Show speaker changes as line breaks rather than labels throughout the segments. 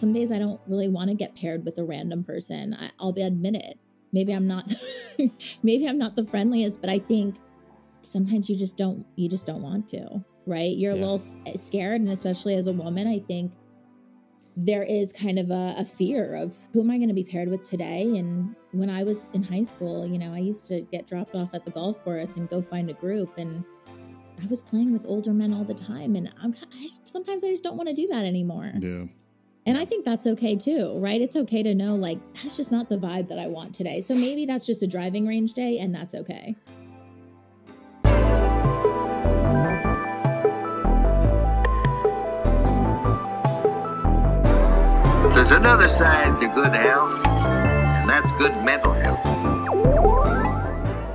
Some days I don't really want to get paired with a random person. I, I'll be admit it. Maybe I'm not maybe I'm not the friendliest, but I think sometimes you just don't you just don't want to, right? You're yeah. a little eh, scared and especially as a woman, I think there is kind of a, a fear of who am I going to be paired with today? And when I was in high school, you know, I used to get dropped off at the golf course and go find a group and I was playing with older men all the time, and I'm I just, sometimes I just don't want to do that anymore.
Yeah.
And I think that's okay too, right? It's okay to know like that's just not the vibe that I want today. So maybe that's just a driving range day, and that's okay.
There's another side to good health, and that's good mental health.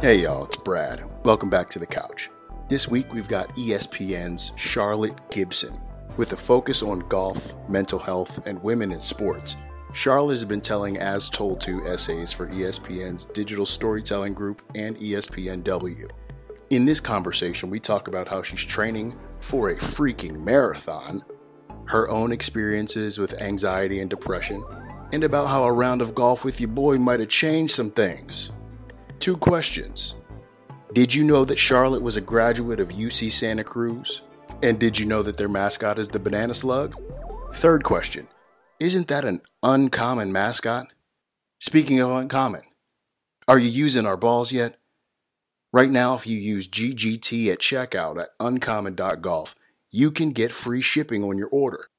Hey y'all, it's Brad. Welcome back to the couch. This week we've got ESPN's Charlotte Gibson. With a focus on golf, mental health, and women in sports, Charlotte has been telling as told to essays for ESPN's digital storytelling group and ESPNW. In this conversation, we talk about how she's training for a freaking marathon, her own experiences with anxiety and depression, and about how a round of golf with your boy might have changed some things. Two questions did you know that Charlotte was a graduate of UC Santa Cruz? And did you know that their mascot is the banana slug? Third question Isn't that an uncommon mascot? Speaking of uncommon, are you using our balls yet? Right now, if you use GGT at checkout at uncommon.golf, you can get free shipping on your order.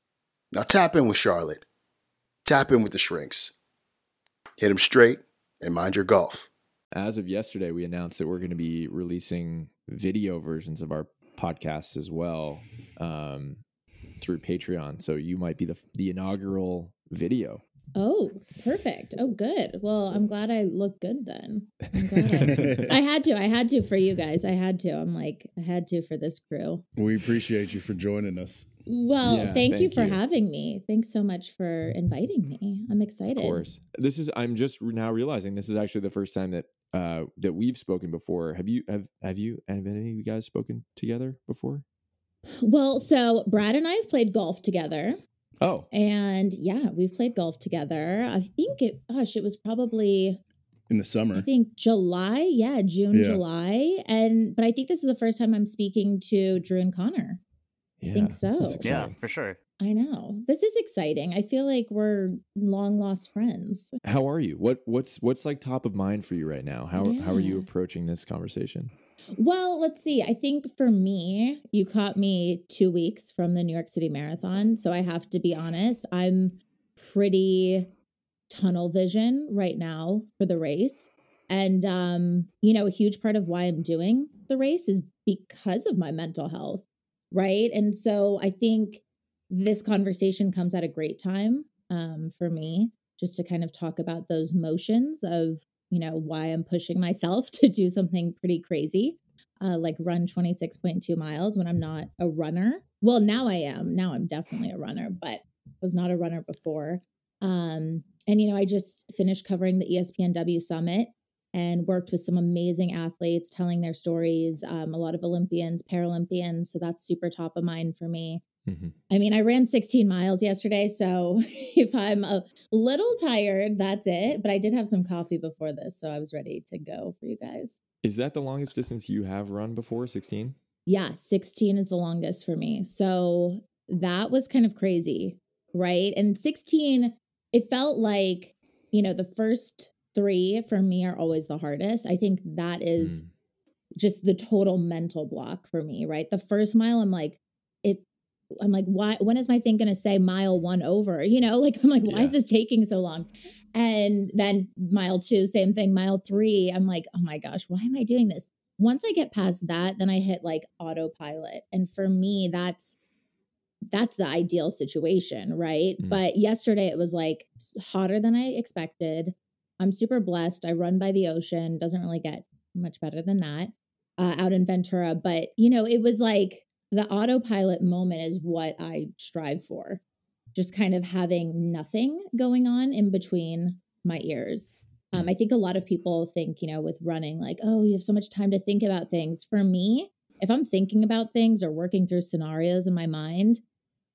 Now tap in with Charlotte. Tap in with the shrinks. Hit them straight and mind your golf
as of yesterday, we announced that we're going to be releasing video versions of our podcasts as well um, through Patreon. So you might be the the inaugural video.
Oh, perfect. Oh, good. Well, I'm glad I look good then. I, I, had to. I had to for you guys. I had to. I'm like, I had to for this crew.
We appreciate you for joining us.
Well, yeah, thank, thank, you for you. having me. Thanks so much for inviting me. I'm excited.
Of course. This is I'm just now realizing this is actually the first time that uh, that we've spoken before. Have you have have you have any of you guys spoken together before?
Well, so Brad and I have played golf together.
Oh.
And yeah, we've played golf together. I think it gosh, it was probably
in the summer.
I think July, yeah, June, yeah. July. And but I think this is the first time I'm speaking to Drew and Connor. Yeah, I think so.
Yeah, for sure.
I know. This is exciting. I feel like we're long lost friends.
How are you? What what's what's like top of mind for you right now? How yeah. how are you approaching this conversation?
Well, let's see. I think for me, you caught me 2 weeks from the New York City Marathon, so I have to be honest, I'm pretty tunnel vision right now for the race. And um, you know, a huge part of why I'm doing the race is because of my mental health, right? And so I think this conversation comes at a great time um, for me just to kind of talk about those motions of you know why i'm pushing myself to do something pretty crazy uh, like run 26.2 miles when i'm not a runner. Well now i am. Now i'm definitely a runner but was not a runner before. Um, and you know i just finished covering the espnw summit and worked with some amazing athletes telling their stories um, a lot of olympians paralympians so that's super top of mind for me Mm-hmm. I mean, I ran 16 miles yesterday. So if I'm a little tired, that's it. But I did have some coffee before this. So I was ready to go for you guys.
Is that the longest distance you have run before? 16?
Yeah, 16 is the longest for me. So that was kind of crazy. Right. And 16, it felt like, you know, the first three for me are always the hardest. I think that is. Mm. Just the total mental block for me, right? The first mile, I'm like, it I'm like, why, when is my thing going to say mile one over? You know, like, I'm like, why yeah. is this taking so long? And then mile two, same thing. Mile three, I'm like, oh my gosh, why am I doing this? Once I get past that, then I hit like autopilot. And for me, that's, that's the ideal situation, right? Mm. But yesterday it was like hotter than I expected. I'm super blessed. I run by the ocean, doesn't really get much better than that uh, out in Ventura. But, you know, it was like, the autopilot moment is what I strive for. Just kind of having nothing going on in between my ears. Um, I think a lot of people think, you know, with running, like, oh, you have so much time to think about things. For me, if I'm thinking about things or working through scenarios in my mind,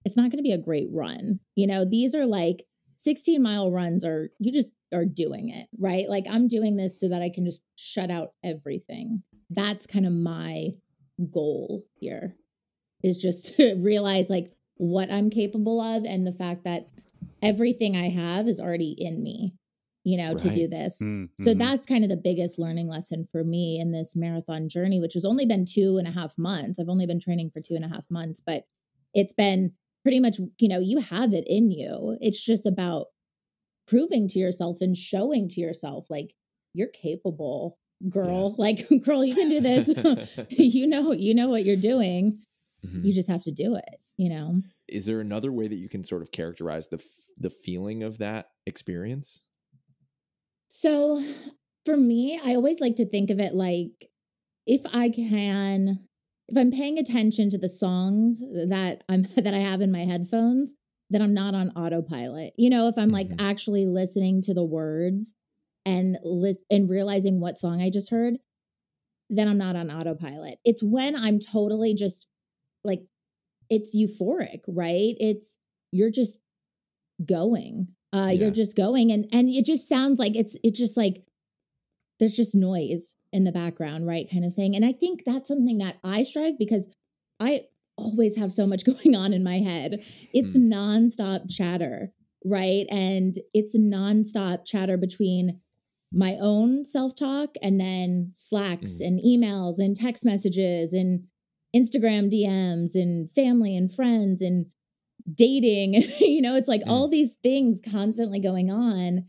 it's not going to be a great run. You know, these are like 16 mile runs are you just are doing it, right? Like I'm doing this so that I can just shut out everything. That's kind of my goal here is just to realize like what I'm capable of and the fact that everything I have is already in me, you know, to do this.
Mm-hmm.
So that's kind of the biggest learning lesson for me in this marathon journey, which has only been two and a half months. I've only been training for two and a half months, but it's been pretty much, you know, you have it in you. It's just about proving to yourself and showing to yourself, like, you're capable, girl. Like, girl, you can do this. you know, you know what you're doing.
Mhm.
You just have to do it, you know?
Is there another way that you can sort of characterize the f- the feeling of that experience?
So for me, I always like to think of it like if I can if I'm paying attention to the songs that I'm that I have in my headphones, then I'm not on autopilot. You know, if I'm like
Mhm.
actually listening to the words and list and realizing what song I just heard, then I'm not on autopilot. It's when I'm totally just like it's euphoric, right? It's you're just going. Uh
Yeah.
you're just going and and it just sounds like it's it's just like there's just noise in the background, right? Kind of thing. And I think that's something that I strive because I always have so much going on in my head. It's
Mm.
nonstop chatter, right? And it's nonstop chatter between my own self talk and then slacks
Mm.
and emails and text messages and Instagram DMs and family and friends and dating. you know, it's like
Mm.
all these things constantly going on.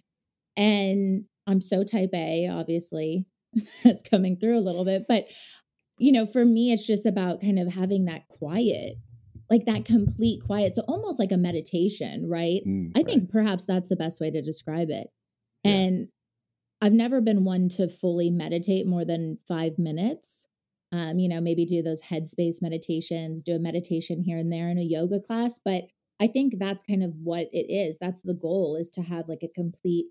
And I'm so type A, obviously. That's coming through a little bit. But, you know, for me, it's just about kind of having that quiet, like that complete quiet. So almost like a meditation, right?
Mm,
I think perhaps that's the best way to describe it.
Yeah.
And I've never been one to fully meditate more than five minutes. Um, you know, maybe do those headspace meditations, do a meditation here and there in a yoga class. But I think that's kind of what it is. That's the goal is to have like a complete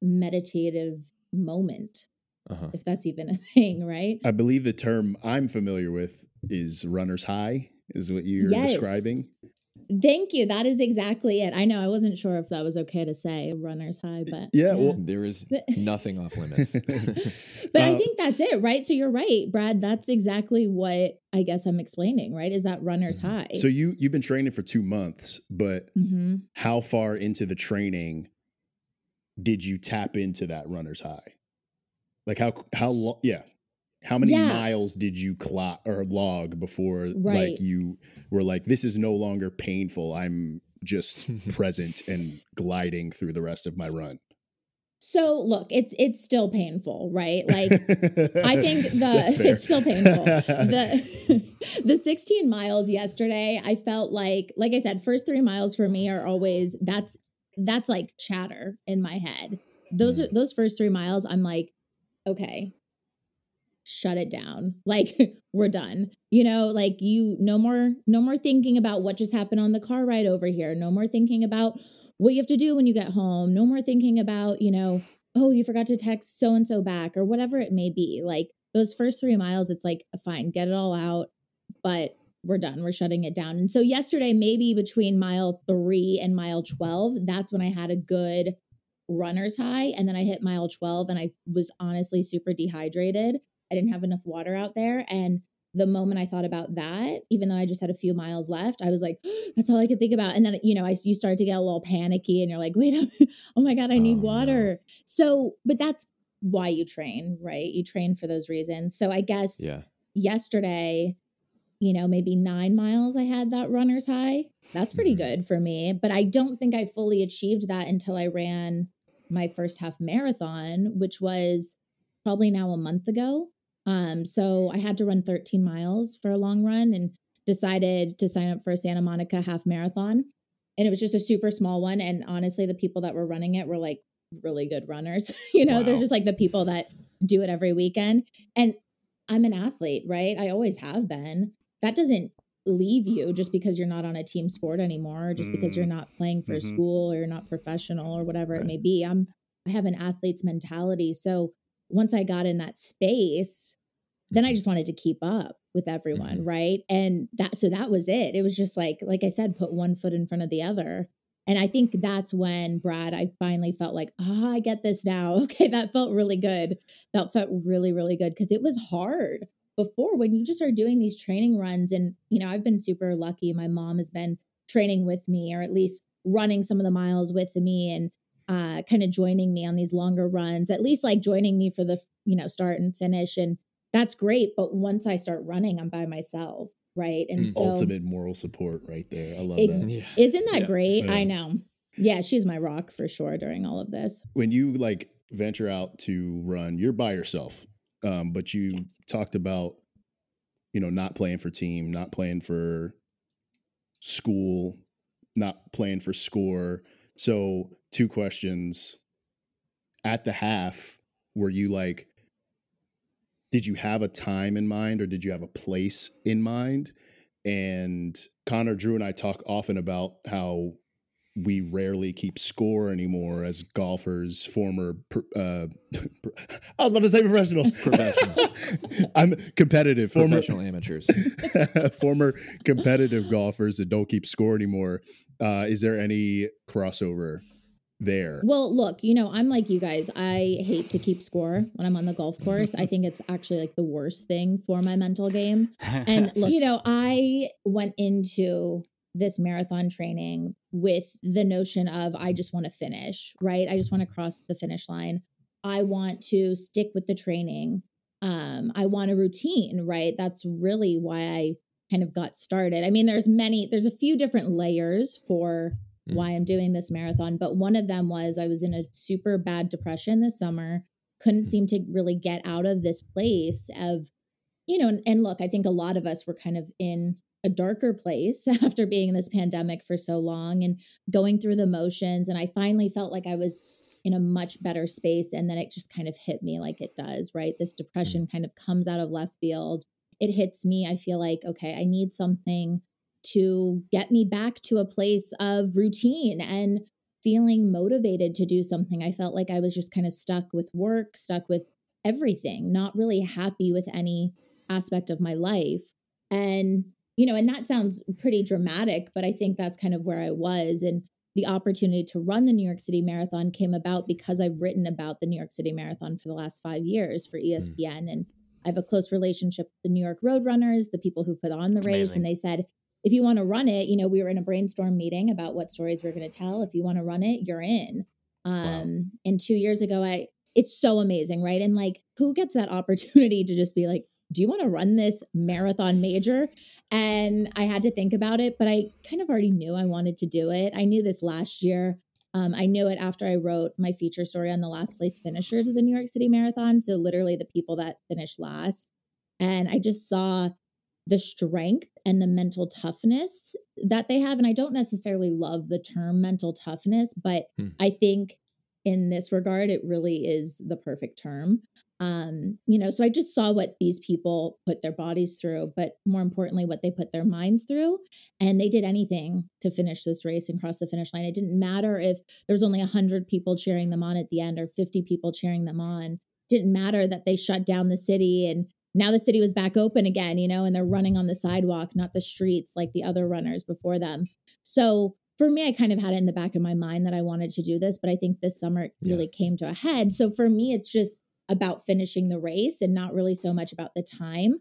meditative moment,
Uh-huh.
if that's even a thing, right?
I believe the term I'm familiar with is runner's high, is what you're
Yes.
describing.
Thank you. That is exactly it. I know I wasn't sure if that was okay to say runner's high, but
Yeah, well-
There is nothing off limits.
But I
Uh,
think that's it, right? So you're right, Brad. That's exactly what I guess I'm explaining, right? Is that runner's
Mhm.
high?
So you you've been training for two months, but
hmm
how far into the training did you tap into that runner's high? Like how how long? Yeah, how many
Yeah.
miles did you clock or log before
Right.
like you were like this is no longer painful? I'm just present and gliding through the rest of my run.
So look, it's it's still painful, right? Like I think the it's still painful. The the 16 miles yesterday, I felt like like I said, first 3 miles for me are always that's that's like chatter in my head. Those
Mm.
are those first 3 miles I'm like, okay, shut it down. Like we're done. You know, like you no more no more thinking about what just happened on the car ride over here. No more thinking about what you have to do when you get home. No more thinking about, you know, oh, you forgot to text so and so back or whatever it may be. Like those first 3 miles it's like fine, get it all out, but we're done. We're shutting it down. And so yesterday maybe between mile 3 and mile 12, that's when I had a good runner's high and then I hit mile 12 and I was honestly super dehydrated. I didn't have enough water out there and the moment I thought about that, even though I just had a few miles left, I was like, that's all I could think about. And then, you know, I, you start to get a little panicky and you're like, wait, a- oh my God, I need
Oh, no.
water. So, but that's why you train, right? You train for those reasons. So I guess
yeah.
yesterday, you know, maybe nine miles, I had that runner's high. That's pretty
Mhm.
good for me. But I don't think I fully achieved that until I ran my first half marathon, which was probably now a month ago. Um, so I had to run 13 miles for a long run and decided to sign up for a Santa Monica half marathon. And it was just a super small one. And honestly, the people that were running it were like really good runners. you know, they're just like the people that do it every weekend. And I'm an athlete, right? I always have been. That doesn't leave you just because you're not on a team sport anymore, or just because you're not playing for
Mhm.
school or you're not professional or whatever it may be. I'm I have an athlete's mentality. So once I got in that space, then I
Mhm.
just wanted to keep up. with everyone,
Mhm.
right? And that so that was it. It was just like like I said, put one foot in front of the other. And I think that's when Brad, I finally felt like, oh, I get this now. Okay, that felt really good. That felt really, really good because it was hard before when you just are doing these training runs. And, you know, I've been super lucky. My mom has been training with me or at least running some of the miles with me and uh, kind of joining me on these longer runs, at least like joining me for the, you know, start and finish. And that's great. But once I start running, I'm by myself. Right. And
Mm.
so
Ultimate moral support right there. I love
Ex-
that.
Yeah.
isn't that
Yeah.
great?
Yeah.
I know. Yeah, she's my rock for sure during all of this.
When you like venture out to run, you're by yourself. Um, but you talked about, you know, not playing for team, not playing for school, not playing for score. So, two questions. At the half, were you like, did you have a time in mind or did you have a place in mind? And Connor, Drew, and I talk often about how we rarely keep score anymore as golfers, former, uh, I was about to say professional.
Professional.
I'm competitive. Former,
Professional amateurs.
former competitive golfers that don't keep score anymore. Uh, is there any crossover there?
Well, look, you know, I'm like you guys. I hate to keep score when I'm on the golf course. I think it's actually like the worst thing for my mental game. And look, you know, I went into this marathon training with the notion of I just want to finish, right? I just want to cross the finish line. I want to stick with the training. Um, I want a routine, right? That's really why I kind of got started. I mean, there's many, there's a few different layers for
Mm.
why I'm doing this marathon, but one of them was I was in a super bad depression this summer, couldn't
Mm.
seem to really get out of this place of, you know, and, and look, I think a lot of us were kind of in a darker place after being in this pandemic for so long and going through the motions. And I finally felt like I was in a much better space. And then it just kind of hit me like it does, right? This mm-hmm. depression kind of comes out of left field. It hits me. I feel like, okay, I need something to get me back to a place of routine and feeling motivated to do something. I felt like I was just kind of stuck with work, stuck with everything, not really happy with any aspect of my life. And, you know, and that sounds pretty dramatic, but I think that's kind of where I was. And the opportunity to run the New York City Marathon came about because I've written about the New York City Marathon for the last five years for ESPN. And I have a close relationship with the New York Roadrunners, the people who put on the race. And they said, if you want to run it, you know, we were in a brainstorm meeting about what stories we are going to tell. If you want to run it, you're in. Um, and two years ago, I, it's so amazing, right? And like, who gets that opportunity to just be like, do you want to run this marathon major? And I had to think about it, but I kind of already knew I wanted to do it. I knew this last year. Um, I knew it after I wrote my feature story on the last place finishers of the New York City Marathon. So, literally, the people that finished last. And I just saw the strength and the mental toughness that they have. And I don't necessarily love the term mental toughness, but
Hmm.
I think in this regard, it really is the perfect term. Um, you know, so I just saw what these people put their bodies through, but more importantly, what they put their minds through. And they did anything to finish this race and cross the finish line. It didn't matter if there was only 100 people cheering them on at the end or 50 people cheering them on. didn't matter that they shut down the city and now the city was back open again, you know, and they're running on the sidewalk, not the streets like the other runners before them. So for me, I kind of had it in the back of my mind that I wanted to do this, but I think this summer it
Yeah.
really came to a head. So for me, it's just about finishing the race and not really so much about the time.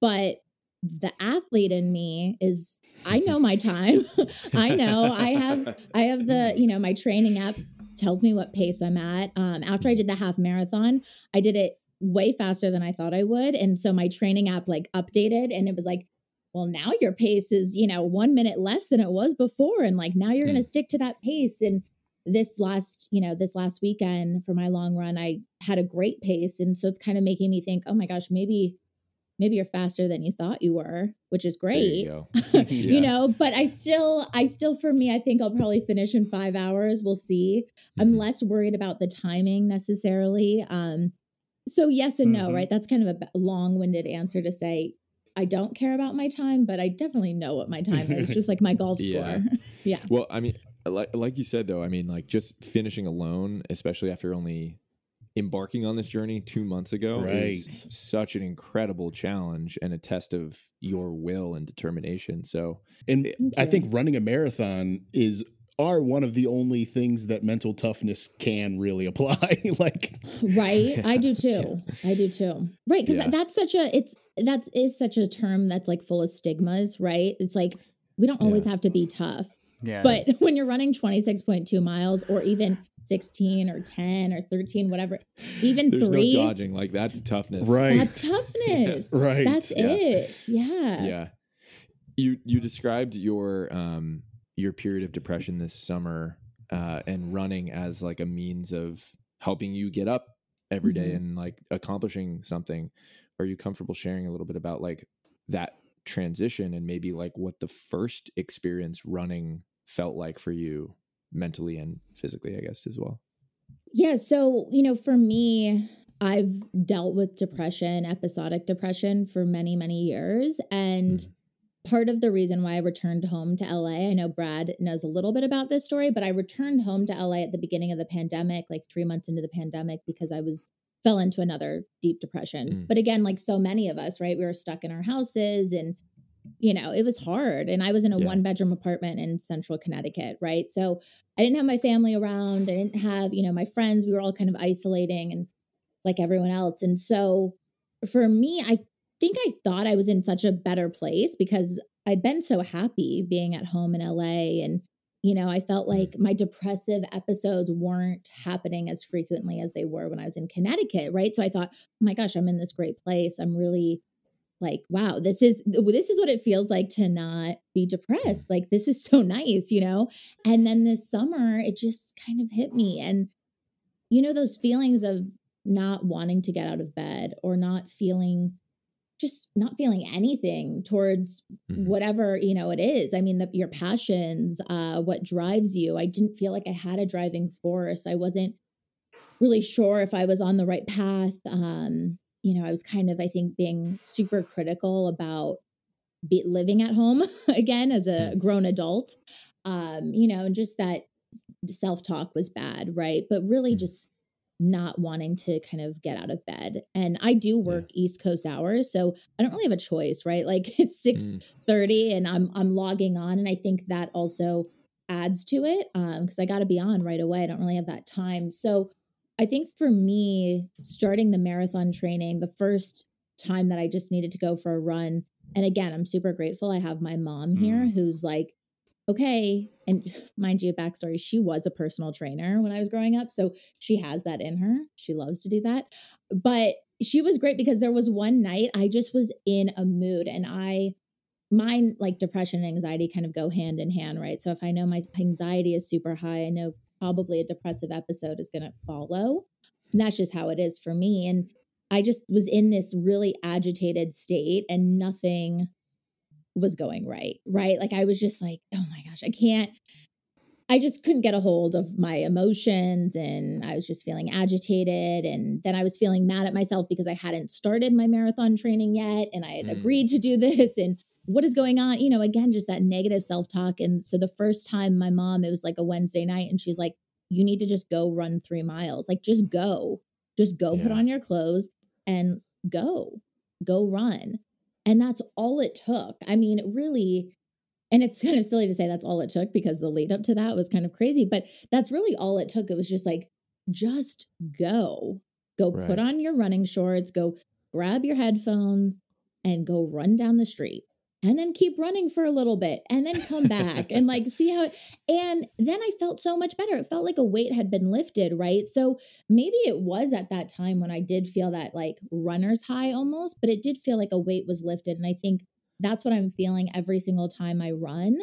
But the athlete in me is I know my time. I know I have I have the, you know, my training app tells me what pace I'm at. Um, after I did the half marathon, I did it way faster than I thought I would. And so my training app like updated and it was like, well, now your pace is, you know, one minute less than it was before. And like now you're
Hmm.
going to stick to that pace. And this last, you know, this last weekend for my long run, I had a great pace. And so it's kind of making me think, oh my gosh, maybe, maybe you're faster than you thought you were, which is great
you go.
you know but i still i still for me i think i'll probably finish in five hours we'll see i'm
Mhm.
less worried about the timing necessarily um so yes and no
Mhm.
right that's kind of a long-winded answer to say i don't care about my time but i definitely know what my time is just like my golf
Yeah.
score yeah
Well, I mean, like like you said though, I mean, like just finishing alone, especially after only embarking on this journey two months ago
Right.
is such an incredible challenge and a test of your will and determination. So
And I think running a marathon is are one of the only things that mental toughness can really apply. like
right i do too i do too right because
Yeah.
that's such a it's that's is such a term that's like full of stigmas right it's like we don't always
Yeah.
have to be tough
Yeah.
but when you're running 26.2 miles or even 16 or 10 or 13 whatever even
there's
three
no dodging. Like that's toughness.
Right.
that's toughness
right.
that's
Yeah.
it yeah
yeah you you described your um your period of depression this summer uh and running as like a means of helping you get up every day
Mhm.
and like accomplishing something are you comfortable sharing a little bit about like that transition and maybe like what the first experience running felt like for you mentally and physically i guess as well
Yeah. So, you know, for me, I've dealt with depression, episodic depression for many, many years. And mm-hmm. part of the reason why I returned home to LA, I know Brad knows a little bit about this story, but I returned home to LA at the beginning of the pandemic, like three months into the pandemic, because I was fell into another deep depression.
Mm.
But again, like so many of us, right? We were stuck in our houses and you know, it was hard. And I was in a
Yeah.
one bedroom apartment in central Connecticut, right? So I didn't have my family around. I didn't have, you know, my friends. We were all kind of isolating and like everyone else. And so for me, I think I thought I was in such a better place because I'd been so happy being at home in LA. And, you know, I felt
Mhm.
like my depressive episodes weren't happening as frequently as they were when I was in Connecticut, right? So I thought, oh my gosh, I'm in this great place. I'm really like wow this is this is what it feels like to not be depressed like this is so nice you know and then this summer it just kind of hit me and you know those feelings of not wanting to get out of bed or not feeling just not feeling anything towards
Mhm.
whatever you know it is. I mean the, your passions uh what drives you. I didn't feel like i had a driving force. I wasn't really sure if i was on the right path. Um you know i was kind of i think being super critical about be, living at home again as a grown adult. Um you know and just that self-talk was bad right? But really
Mhm.
just not wanting to kind of get out of bed and i do work east coast hours so i don't really have a choice right like it's six
Mm.
30 and I'm I'm logging on and I think that also adds to it um because I got to be on right away. I don't really have that time. So I think for me starting the marathon training the first time that I just needed to go for a run and again I'm super grateful I have my mom here who's like okay and mind you backstory she was a personal trainer when I was growing up so she has that in her. She loves to do that. But she was great because there was one night I just was in a mood and I mine like depression and anxiety kind of go hand in hand, right? So if I know my anxiety is super high, I know probably a depressive episode is going to follow. And that's just how it is for me. And I just was in this really agitated state and nothing was going right, right? Like I was just like, oh my gosh, I can't. I just couldn't get a hold of my emotions and I was just feeling agitated. And then I was feeling mad at myself because I hadn't started my marathon training yet and I had
Mm.
agreed to do this. And what is going on? You know, again, just that negative self talk. And so the first time my mom, it was like a Wednesday night, and she's like, you need to just go run three miles. Like, just go, just go put on your clothes and go, go run. And that's all it took. I mean, really, and it's kind of silly to say that's all it took because the lead up to that was kind of crazy, but that's really all it took. It was just like, just go, go
Right.
put on your running shorts, go grab your headphones and go run down the street and then keep running for a little bit and then come back and like see how it and then I felt so much better. It felt like a weight had been lifted, right? So maybe it was at that time when I did feel that like runner's high almost, but it did feel like a weight was lifted. And I think that's what I'm feeling every single time I run.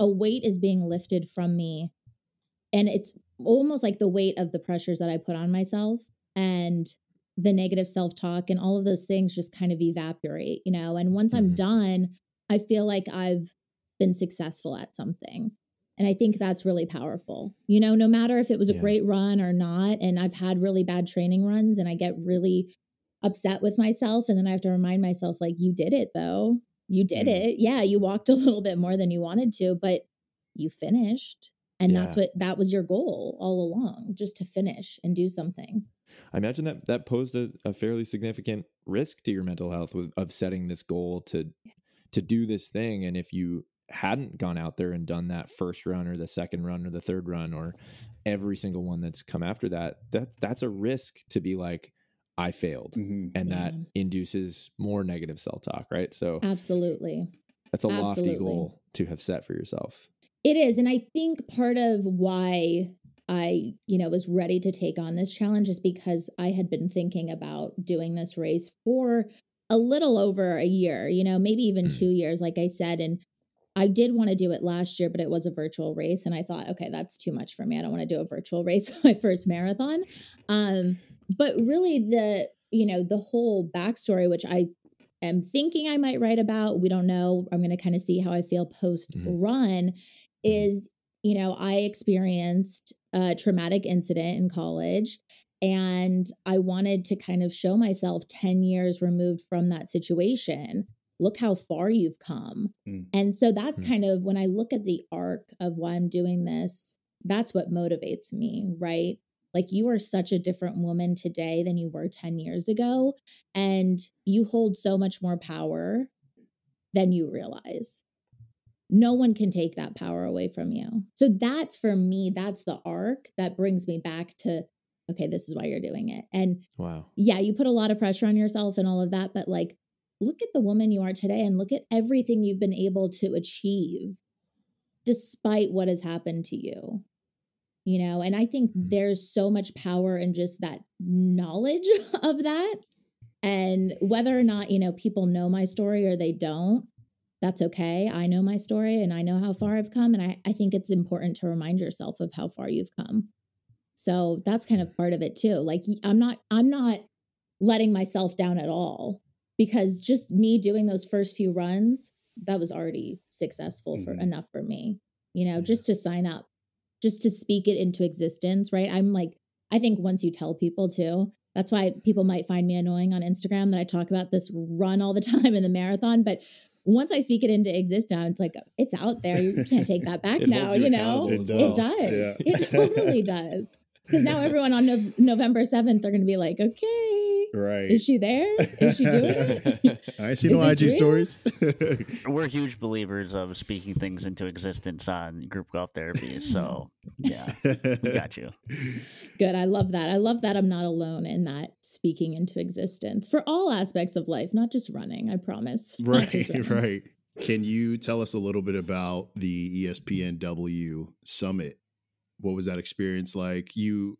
A weight is being lifted from me. And it's almost like the weight of the pressures that I put on myself and the negative self talk and all of those things just kind of evaporate, you know? And once I'm
Mhm.
done, I feel like I've been successful at something. And I think that's really powerful. You know, no matter if it was a
Yeah.
great run or not, and I've had really bad training runs and I get really upset with myself. And then I have to remind myself, like, you did it though. You did
Mm.
it. Yeah, you walked a little bit more than you wanted to, but you finished. And that's what that was your goal all along, just to finish and do something.
I imagine that that posed a, a fairly significant risk to your mental health with, of setting this goal to to do this thing. And if you hadn't gone out there and done that first run or the second run or the third run or every single one that's come after that, that that's a risk to be like, I failed.
Mhm.
And
Yeah.
that induces more negative self talk, right? So
Absolutely.
that's a lofty goal to have set for yourself.
It is. And I think part of why I, you know, was ready to take on this challenge is because I had been thinking about doing this race for a little over a year, you know, maybe even
Mm.
two years, like I said. And I did want to do it last year, but it was a virtual race. And I thought, okay, that's too much for me. I don't want to do a virtual race for my first marathon. Um, but really the, you know, the whole backstory, which I am thinking I might write about, we don't know. I'm going to kind of see how I feel post run is you know i experienced a traumatic incident in college and i wanted to kind of show myself 10 years removed from that situation look how far you've come
Mm.
and so that's
Mm.
kind of when i look at the arc of why i'm doing this that's what motivates me right like you are such a different woman today than you were 10 years ago and you hold so much more power than you realize no one can take that power away from you. So that's for me, that's the arc that brings me back to, okay, this is why you're doing it. And
Wow.
yeah, you put a lot of pressure on yourself and all of that, but like, look at the woman you are today and look at everything you've been able to achieve despite what has happened to you. You know, and I think
Mhm.
there's so much power in just that knowledge of that. And whether or not, you know, people know my story or they don't, that's okay. I know my story and I know how far I've come. And I, I think it's important to remind yourself of how far you've come. So that's kind of part of it too. Like I'm not, I'm not letting myself down at all because just me doing those first few runs, that was already successful for
Mhm.
enough for me, you know,
Yeah.
just to sign up, just to speak it into existence. Right. I'm like, I think once you tell people too, that's why people might find me annoying on Instagram that I talk about this run all the time in the marathon. But once I speak it into existence, it's like it's out there. You can't take that back now,
you
you know?
It
as
It does.
Yeah.
It totally does. Because now everyone on Nov- November 7th, they're going to be like, okay,
Right.
is she there? Is she doing it?
I see
Is
no IG
real?
stories.
We're huge believers of speaking things into existence on group golf therapy. So yeah, we got you.
Good. I love that. I love that I'm not alone in that speaking into existence for all aspects of life, not just running. I promise.
Right, right. Can you tell us a little bit about the ESPNW summit? What was that experience like? You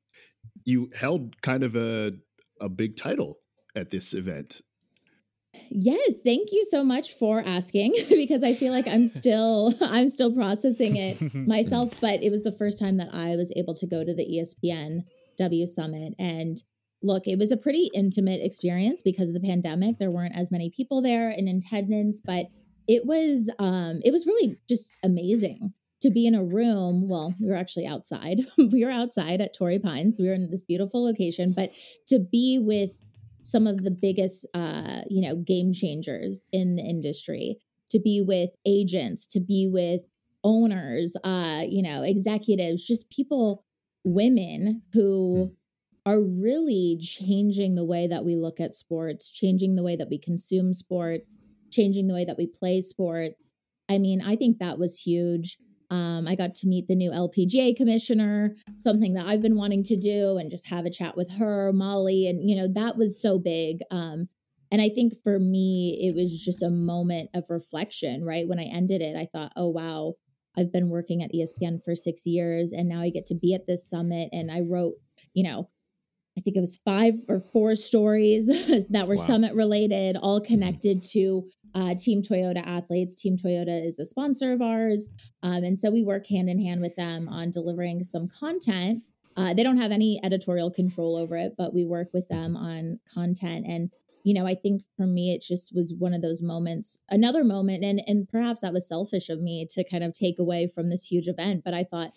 you held kind of a a big title at this event.
Yes, thank you so much for asking because I feel like I'm still I'm still processing it myself, but it was the first time that I was able to go to the ESPN W Summit and look, it was a pretty intimate experience because of the pandemic. There weren't as many people there in attendance, but it was um it was really just amazing to be in a room. Well, we were actually outside. we were outside at Torrey Pines. We were in this beautiful location, but to be with some of the biggest uh you know game changers in the industry to be with agents to be with owners uh you know executives just people women who are really changing the way that we look at sports changing the way that we consume sports changing the way that we play sports i mean i think that was huge um, I got to meet the new LPGA commissioner, something that I've been wanting to do, and just have a chat with her, Mollie, and you know that was so big. Um, and I think for me, it was just a moment of reflection. Right when I ended it, I thought, "Oh wow, I've been working at ESPN for six years, and now I get to be at this summit." And I wrote, you know, I think it was five or four stories that were
Wow.
summit related, all connected to uh, Team Toyota athletes. Team Toyota is a sponsor of ours. Um, and so we work hand in hand with them on delivering some content. Uh, they don't have any editorial control over it, but we work with them on content. And, you know, I think for me, it just was one of those moments, another moment. And, and perhaps that was selfish of me to kind of take away from this huge event. But I thought,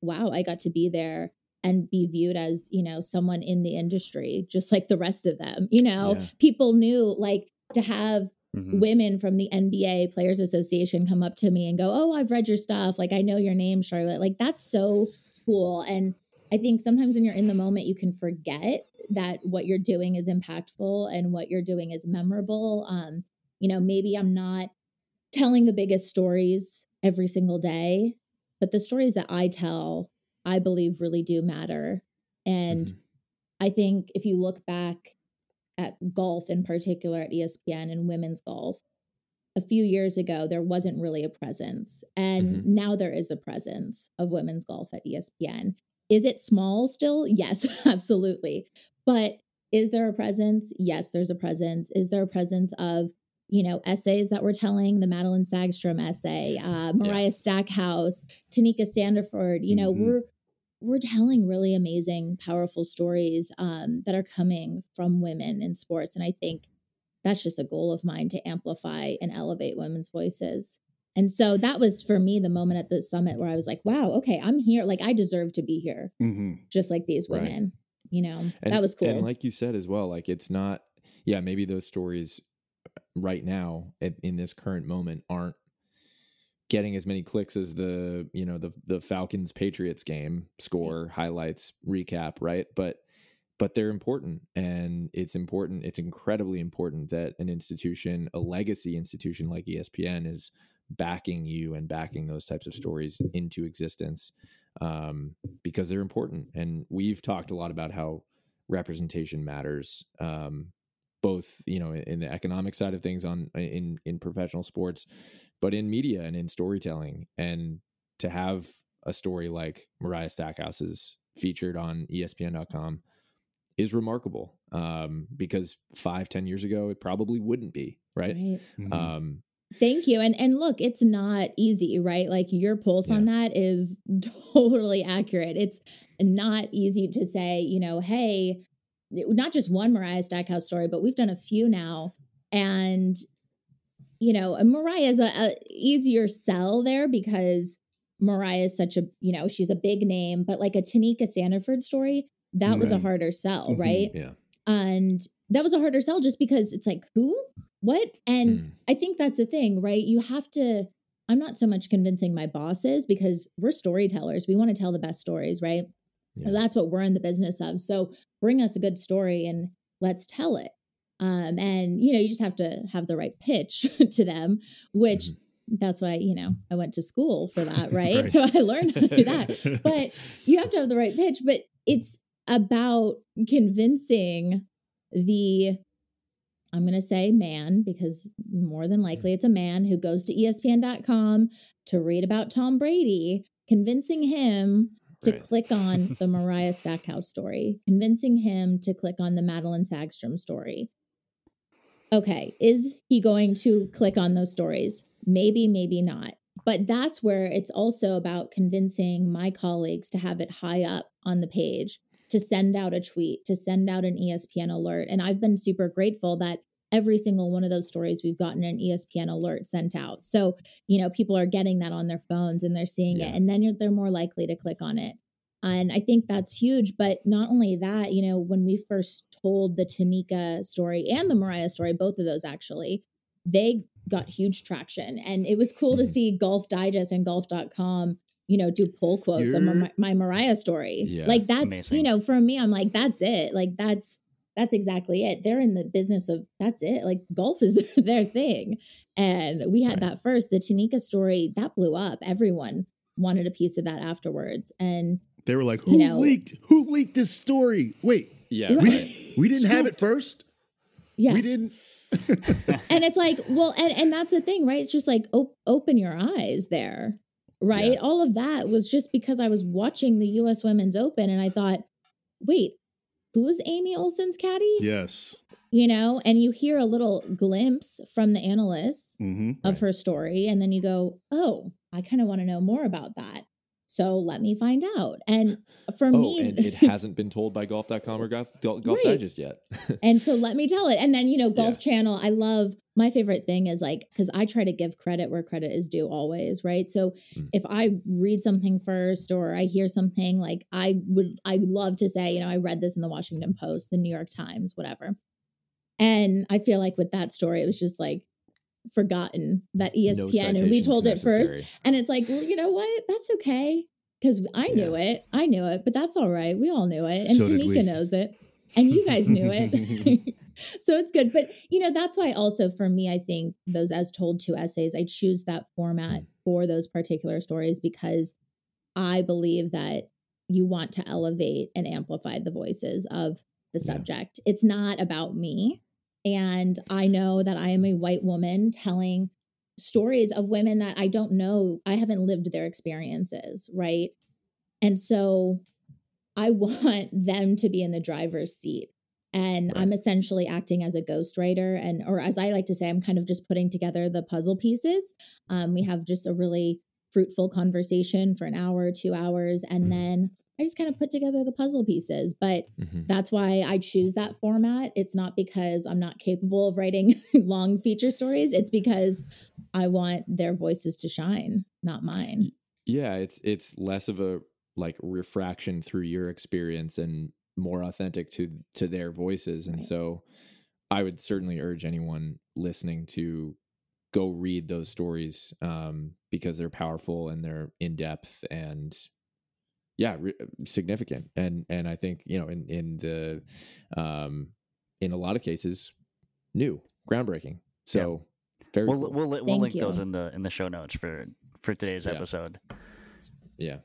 wow, I got to be there and be viewed as, you know, someone in the industry, just like the rest of them. You know,
Yeah.
people knew like to have
Mhm.
women from the NBA Players Association come up to me and go, "Oh, I've read your stuff. Like I know your name, Charlotte." Like that's so cool. And I think sometimes when you're in the moment, you can forget that what you're doing is impactful and what you're doing is memorable. Um, you know, maybe I'm not telling the biggest stories every single day, but the stories that I tell, I believe really do matter. And
Mhm.
I think if you look back at golf in particular at ESPN and women's golf, a few years ago, there wasn't really a presence. And
Mhm.
now there is a presence of women's golf at ESPN. Is it small still? Yes, absolutely. But is there a presence? Yes, there's a presence. Is there a presence of, you know, essays that we're telling, the Madelene Sagström essay, uh, Mariah Stackhouse, Tanika Sanderford? you know,
Mhm.
we're we're telling really amazing, powerful stories um, that are coming from women in sports. And I think that's just a goal of mine to amplify and elevate women's voices. And so that was for me the moment at the summit where I was like, wow, okay, I'm here. Like I deserve to be here,
hmm
just like these
Right.
women. You know,
And,
that was cool.
And like you said as well, like it's not, yeah, maybe those stories right now in this current moment aren't getting as many clicks as the, you know, the the Falcons Patriots game score highlights recap, right? But but they're important and it's important it's incredibly important that an institution a legacy institution like espn is backing you and backing those types of stories into existence um, because they're important and we've talked a lot about how representation matters um, both you know in the economic side of things on in in professional sports but in media and in storytelling and to have a story like mariah stackhouse's featured on espn.com is remarkable um, because five ten years ago it probably wouldn't be right,
right.
Mm-hmm.
um
Thank you. And and look, it's not easy, right? Like your pulse on that is totally accurate. It's not easy to say, you know, hey, not just one Mariah Stackhouse story, but we've done a few now. And you know, Mariah is a, a easier sell there because Mariah is such a, you know, she's a big name, but like a Tanika Sandiford story, that was a harder sell,
Mhm.
right?
yeah
And that was a harder sell just because it's like, who? What? And
Mm.
I think that's the thing, right? You have to. I'm not so much convincing my bosses because we're storytellers. We want to tell the best stories, right?
Yeah.
That's what we're in the business of. So bring us a good story and let's tell it. Um, and you know, you just have to have the right pitch to them, which that's why you know I went to school for that, right?
Right.
So I learned how to do that. But you have to have the right pitch. But it's about convincing the I'm going to say man because more than likely it's a man who goes to ESPN.com to read about Tom Brady, convincing him to
Right.
click on the Mariah Stackhouse story, convincing him to click on the Madelene Sagström story. Okay, is he going to click on those stories? Maybe, maybe not. But that's where it's also about convincing my colleagues to have it high up on the page, to send out a tweet, to send out an ESPN alert. And I've been super grateful that every single one of those stories we've gotten an ESPN alert sent out. So, you know, people are getting that on their phones and they're seeing
Yeah.
it, and then they're more likely to click on it. And I think that's huge. But not only that, you know, when we first told the Tanika story and the Mariah story, both of those actually, they got huge traction. And it was cool to
Mhm.
see Golf Digest and golf.com, you know, do pull quotes on
You're-
my, my Mariah story.
Yeah.
Like that's, you know, for me, I'm like, that's it. Like that's that's exactly it. They're in the business of that's it. Like golf is their, their thing. And we had
Right.
that first. The Tanika story, that blew up. Everyone wanted a piece of that afterwards. And
They were like,
You
"Who
know-
leaked? Who leaked this story? Wait,
yeah
Right.
right.
we didn't have it first.
yeah.
We didn't."
and it's like well and and that's the thing right it's just like op- open your eyes there right
Yeah.
all of that was just because i was watching the us women's open and i thought wait who is amy olson's caddy
yes.
you know and you hear a little glimpse from the analysts
hmm
of
Right.
her story and then you go oh i kind of want to know more about that so let me find out and for
oh
me
and it hasn't been told by golf.com or golf, golf
Right.
digest yet
and so let me tell it. And then, you know, Golf
Yeah.
Channel, I love my favorite thing is like, because I try to give credit where credit is due always, right? So
Mm.
if I read something first or I hear something, like I would, I would love to say, you know, I read this in the Washington Post, the New York Times, whatever. And I feel like with that story, it was just like forgotten that E
No
ESPN and we told it first. And it's like, well, you know what? That's okay. because I knew it. I knew it, but that's all right. We all knew it. And
So.
Tanika knows it. And you guys knew it. so it's good. But, you know, that's why also for me, I think those as told to essays, I choose that format for those particular stories because I believe that you want to elevate and amplify the voices of the
Yeah.
subject. It's not about me. And I know that I am a white woman telling stories of women that I don't know, I haven't lived their experiences, right? And so I want them to be in the driver's seat. And
Right.
I'm essentially acting as a ghostwriter and or as I like to say, I'm kind of just putting together the puzzle pieces. Um, we have just a really fruitful conversation for an hour, two hours, and
Mhm.
then I just kind of put together the puzzle pieces. But
Mhm.
that's why I choose that format. It's not because I'm not capable of writing long feature stories. It's because I want their voices to shine, not mine.
Yeah, it's it's less of a like refraction through your experience and more authentic to to their voices. And
Right.
so I would certainly urge anyone listening to go read those stories um, because they're powerful and they're in depth and yeah, re- significant. And and I think you know in in the um, in a lot of cases new, groundbreaking. So very
We'll
cool.
we'll we'll
Thank
link those in the in the show notes for for today's
Yeah.
episode.
yeah.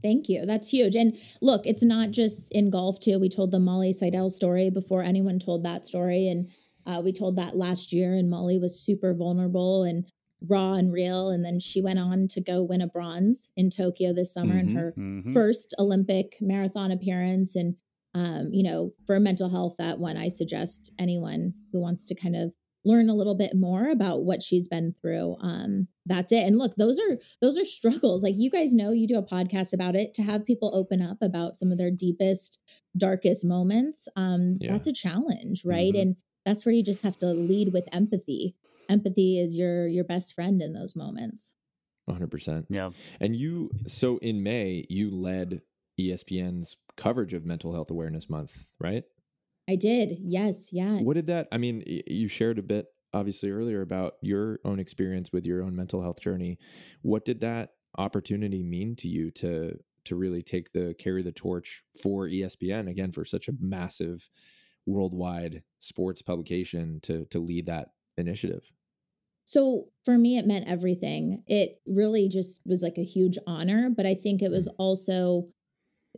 Thank you. That's huge. And look, it's not just in golf too. We told the Molly Seidel story before anyone told that story, and uh, we told that last year. And Molly was super vulnerable and raw and real. And then she went on to go win a bronze in Tokyo this summer in
Mhm.
her
Mhm.
first Olympic marathon appearance. And, um, you know, for mental health, that one, I suggest anyone who wants to kind of learn a little bit more about what she's been through. Um, that's it. And look, those are those are struggles. Like you guys know, you do a podcast about it to have people open up about some of their deepest, darkest moments. Um,
Yeah.
that's a challenge, right?
Mhm.
And that's where you just have to lead with empathy. Empathy is your your best friend in those moments.
100%.
Yeah.
And you, so in May, you led ESPN's coverage of Mental Health Awareness Month, right?
I did. Yes. Yeah.
What did that, I mean, you shared a bit obviously earlier about your own experience with your own mental health journey. What did that opportunity mean to you to, to really take the, carry the torch for ESPN again, for such a massive worldwide sports publication to, to lead that initiative?
So for me, it meant everything. It really just was like a huge honor, but I think it was also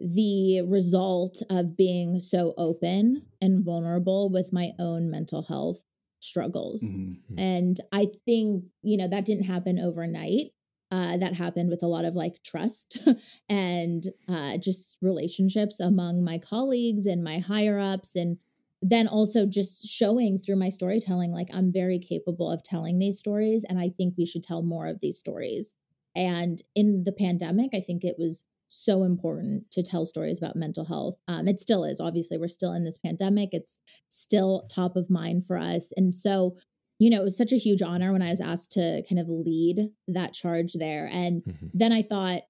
the result of being so open and vulnerable with my own mental health struggles.
Mhm.
And I think, you know, that didn't happen overnight. Uh, that happened with a lot of like trust and uh, just relationships among my colleagues and my higher ups. And then also just showing through my storytelling, like I'm very capable of telling these stories. And I think we should tell more of these stories. And in the pandemic, I think it was so important to tell stories about mental health. Um, it still is. Obviously, we're still in this pandemic. It's still top of mind for us. And so, you know, it was such a huge honor when I was asked to kind of lead that charge there. And
Mhm.
then I thought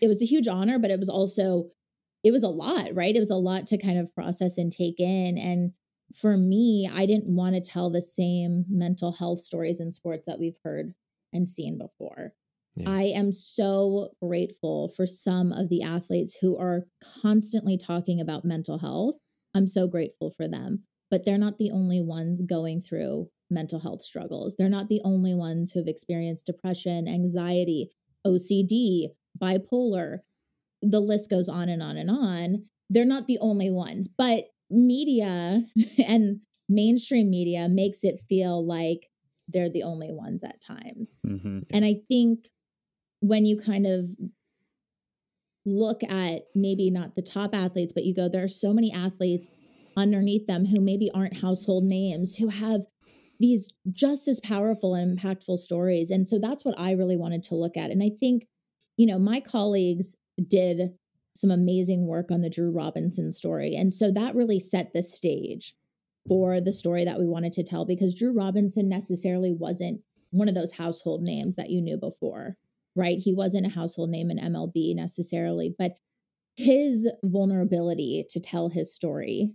it was a huge honor, but it was also it was a lot, right? It was a lot to kind of process and take in. And for me, I didn't want to tell the same mental health stories in sports that we've heard and seen before.
Yeah.
I am so grateful for some of the athletes who are constantly talking about mental health. I'm so grateful for them, but they're not the only ones going through mental health struggles. They're not the only ones who have experienced depression, anxiety, OCD, bipolar. The list goes on and on and on. They're not the only ones, but media and mainstream media makes it feel like they're the only ones at times.
Mm-hmm.
And I think when you kind of look at maybe not the top athletes, but you go, there are so many athletes underneath them who maybe aren't household names who have these just as powerful and impactful stories. And so that's what I really wanted to look at. And I think, you know, my colleagues did some amazing work on the Drew Robinson story. And so that really set the stage for the story that we wanted to tell because Drew Robinson necessarily wasn't one of those household names that you knew before, right? He wasn't a household name in MLB necessarily, but his vulnerability to tell his story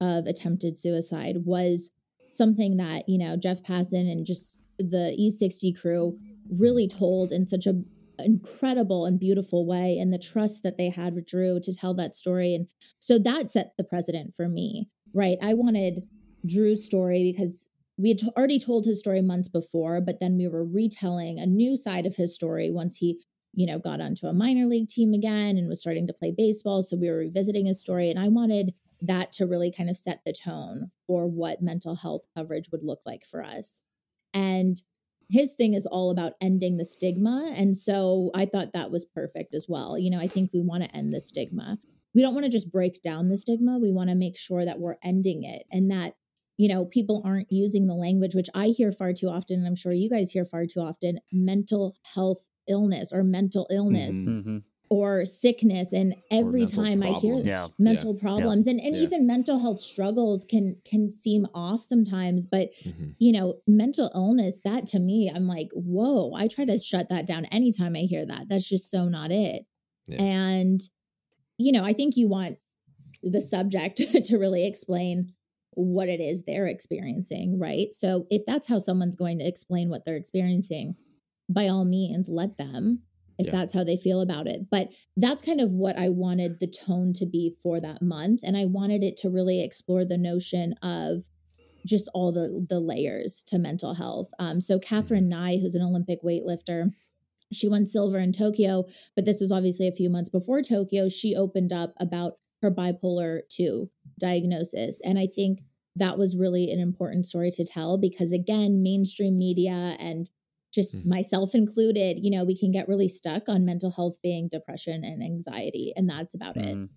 of attempted suicide was something that, you know, Jeff Passan and just the E60 crew really told in such a, incredible and beautiful way and the trust that they had with Drew to tell that story. And so that set the precedent for me, right? I wanted Drew's story because we had already told his story months before, but then we were retelling a new side of his story once he, you know, got onto a minor league team again and was starting to play baseball. So we were revisiting his story. And I wanted that to really kind of set the tone for what mental health coverage would look like for us. And his thing is all about ending the stigma. And so I thought that was perfect as well. You know, I think we want to end the stigma. We don't want to just break down the stigma. We want to make sure that we're ending it and that, you know, people aren't using the language, which I hear far too often. And I'm sure you guys hear far too often mental health illness or mental illness.
Mhm.
Mm-hmm.
Or sickness, and every
mental
time I hear
problems.
Yeah.
mental problems, and and
Yeah.
even mental health struggles can can seem off sometimes, but
Mhm.
you know, mental illness, that to me, I'm like, whoa, I try to shut that down anytime I hear that. That's just so not it.
Yeah.
And, you know, I think you want the subject to really explain what it is they're experiencing, right? So if that's how someone's going to explain what they're experiencing, by all means, let them if
Yeah.
that's how they feel about it. But that's kind of what I wanted the tone to be for that month. And I wanted it to really explore the notion of just all the the layers to mental health. Um, so Katherine Nye, who's an Olympic weightlifter, she won silver in Tokyo, but this was obviously a few months before Tokyo. She opened up about her bipolar 2 diagnosis. And I think that was really an important story to tell because, again, mainstream media and just
Mhm.
myself included, you know, we can get really stuck on mental health being depression and anxiety, and that's about it.
Mhm.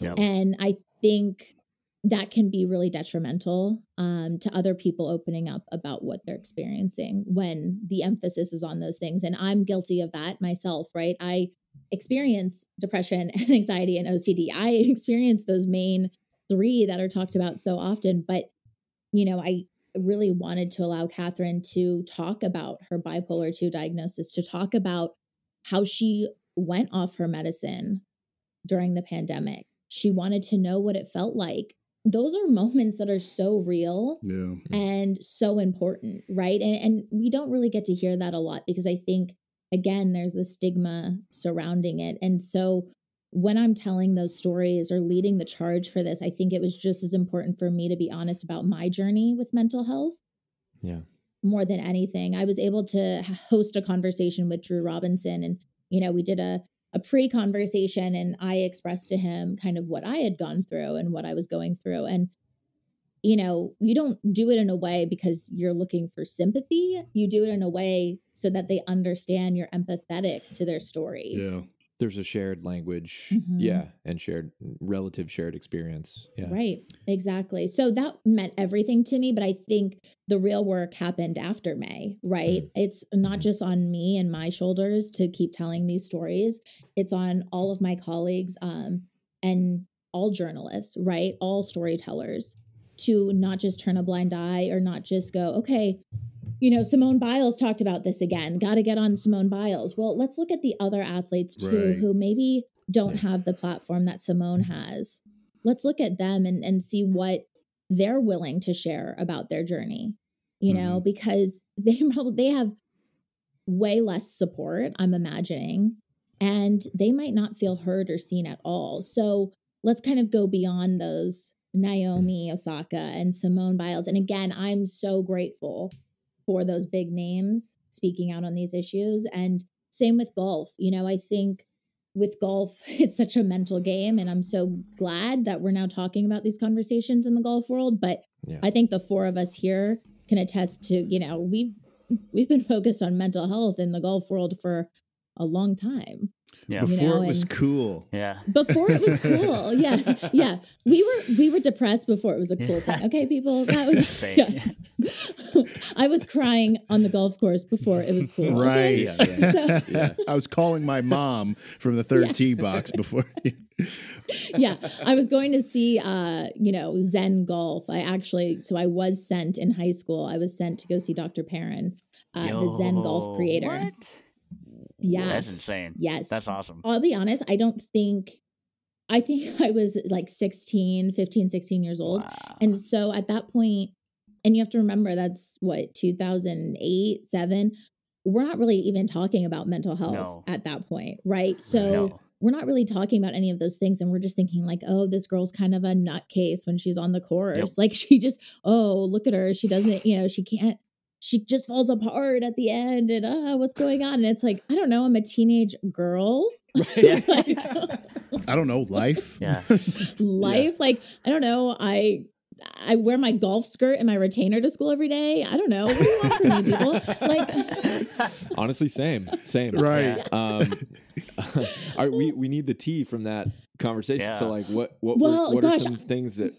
Yep.
And I think that can be really detrimental um, to other people opening up about what they're experiencing when the emphasis is on those things. And I'm guilty of that myself, right? I experience depression and anxiety and OCD. I experience those main three that are talked about so often. But, you know, I really wanted to allow Katherine to talk about her bipolar 2 diagnosis, to talk about how she went off her medicine during the pandemic. She wanted to know what it felt like. Those are moments that are so real
Yeah.
and so important, right? And and we don't really get to hear that a lot because I think again there's the stigma surrounding it. And so when I'm telling those stories or leading the charge for this, I think it was just as important for me to be honest about my journey with mental health
Yeah.
more than anything. I was able to host a conversation with Drew Robinson and you know, we did a a pre-conversation and I expressed to him kind of what I had gone through and what I was going through and you know, you don't do it in a way because you're looking for sympathy. You do it in a way so that they understand you're empathetic to their story.
Yeah.
There's a shared language.
Mhm.
Yeah. And shared relative shared experience. Yeah.
Right. Exactly. So that meant everything to me, but I think the real work happened after May, right? It's not
Mhm.
just on me and my shoulders to keep telling these stories. It's on all of my colleagues um and all journalists, right? All storytellers to not just turn a blind eye or not just go, okay, you know, Simone Biles talked about this again. Got to get on Simone Biles. Well, let's look at the other athletes too
Right.
who maybe don't have the platform that Simone has. Let's look at them and, and see what they're willing to share about their journey, you know, mm-hmm. because they probably they have way less support, I'm imagining, and they might not feel heard or seen at all. So let's kind of go beyond those Naomi mm. Osaka and Simone Biles. And again, I'm so grateful for those big names speaking out on these issues. And same with golf. You know, I think with golf, it's such a mental game. And I'm so glad that we're now talking about these conversations in the golf world. But
Yeah.
I think the four of us here can attest to, you know, we've we've been focused on mental health in the golf world for a long time.
Yeah.
You
Before
know,
it was cool.
Yeah.
Before it was cool. Yeah. Yeah. We were we were depressed before it was a cool thing. Okay, people. That was
Same.
yeah. I was crying on the golf course before it was cool. okay?
Right.
Yeah, yeah.
So
Yeah.
I was calling my mom from the third
Yeah.
tee box before.
yeah i was going to see uh you know zen golf i actually so i was sent in high school i was sent to go see dr parent uh, the zen golf creator
What?
Yeah
That's insane.
yes
That's awesome.
i'll be honest i don't think i think i was like 16 15 16 years old
Wow.
and so at that point and you have to remember that's what 2008 7 we're not really even talking about mental health
No.
at that point, right? So
No.
we're not really talking about any of those things. And we're just thinking, like, oh, this girl's kind of a nutcase when she's on the course. Like, she just, oh, look at her. She doesn't, you know, she can't, she just falls apart at the end. And ah, what's going on? And it's like, I don't know. I'm a teenage girl.
Right.
Like,
I don't know, life.
Yeah.
life. Like, I don't know. I, I wear my golf skirt and my retainer to school every day. I don't know. What do you want from me, people? Like,
Honestly, same, same.
right.
Um, all right, we we need the tea from that conversation. So, like, what what were-
Well,
what are some things that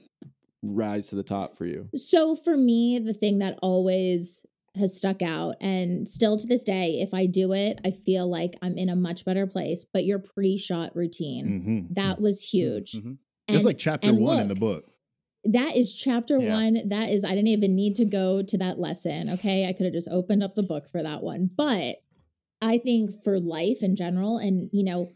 rise to the top for you?
So for me, the thing that always has stuck out and still to this day, if I do it, I feel like I'm in a much better place. But your pre-shot routine,
hmm
that was huge.
Mhm.
That's
And
like chapter
and
one in the book.
That is chapter
Yeah.
one. That is, I didn't even need to go to that lesson. Okay. I could have just opened up the book for that one. But I think for life in general, and you know,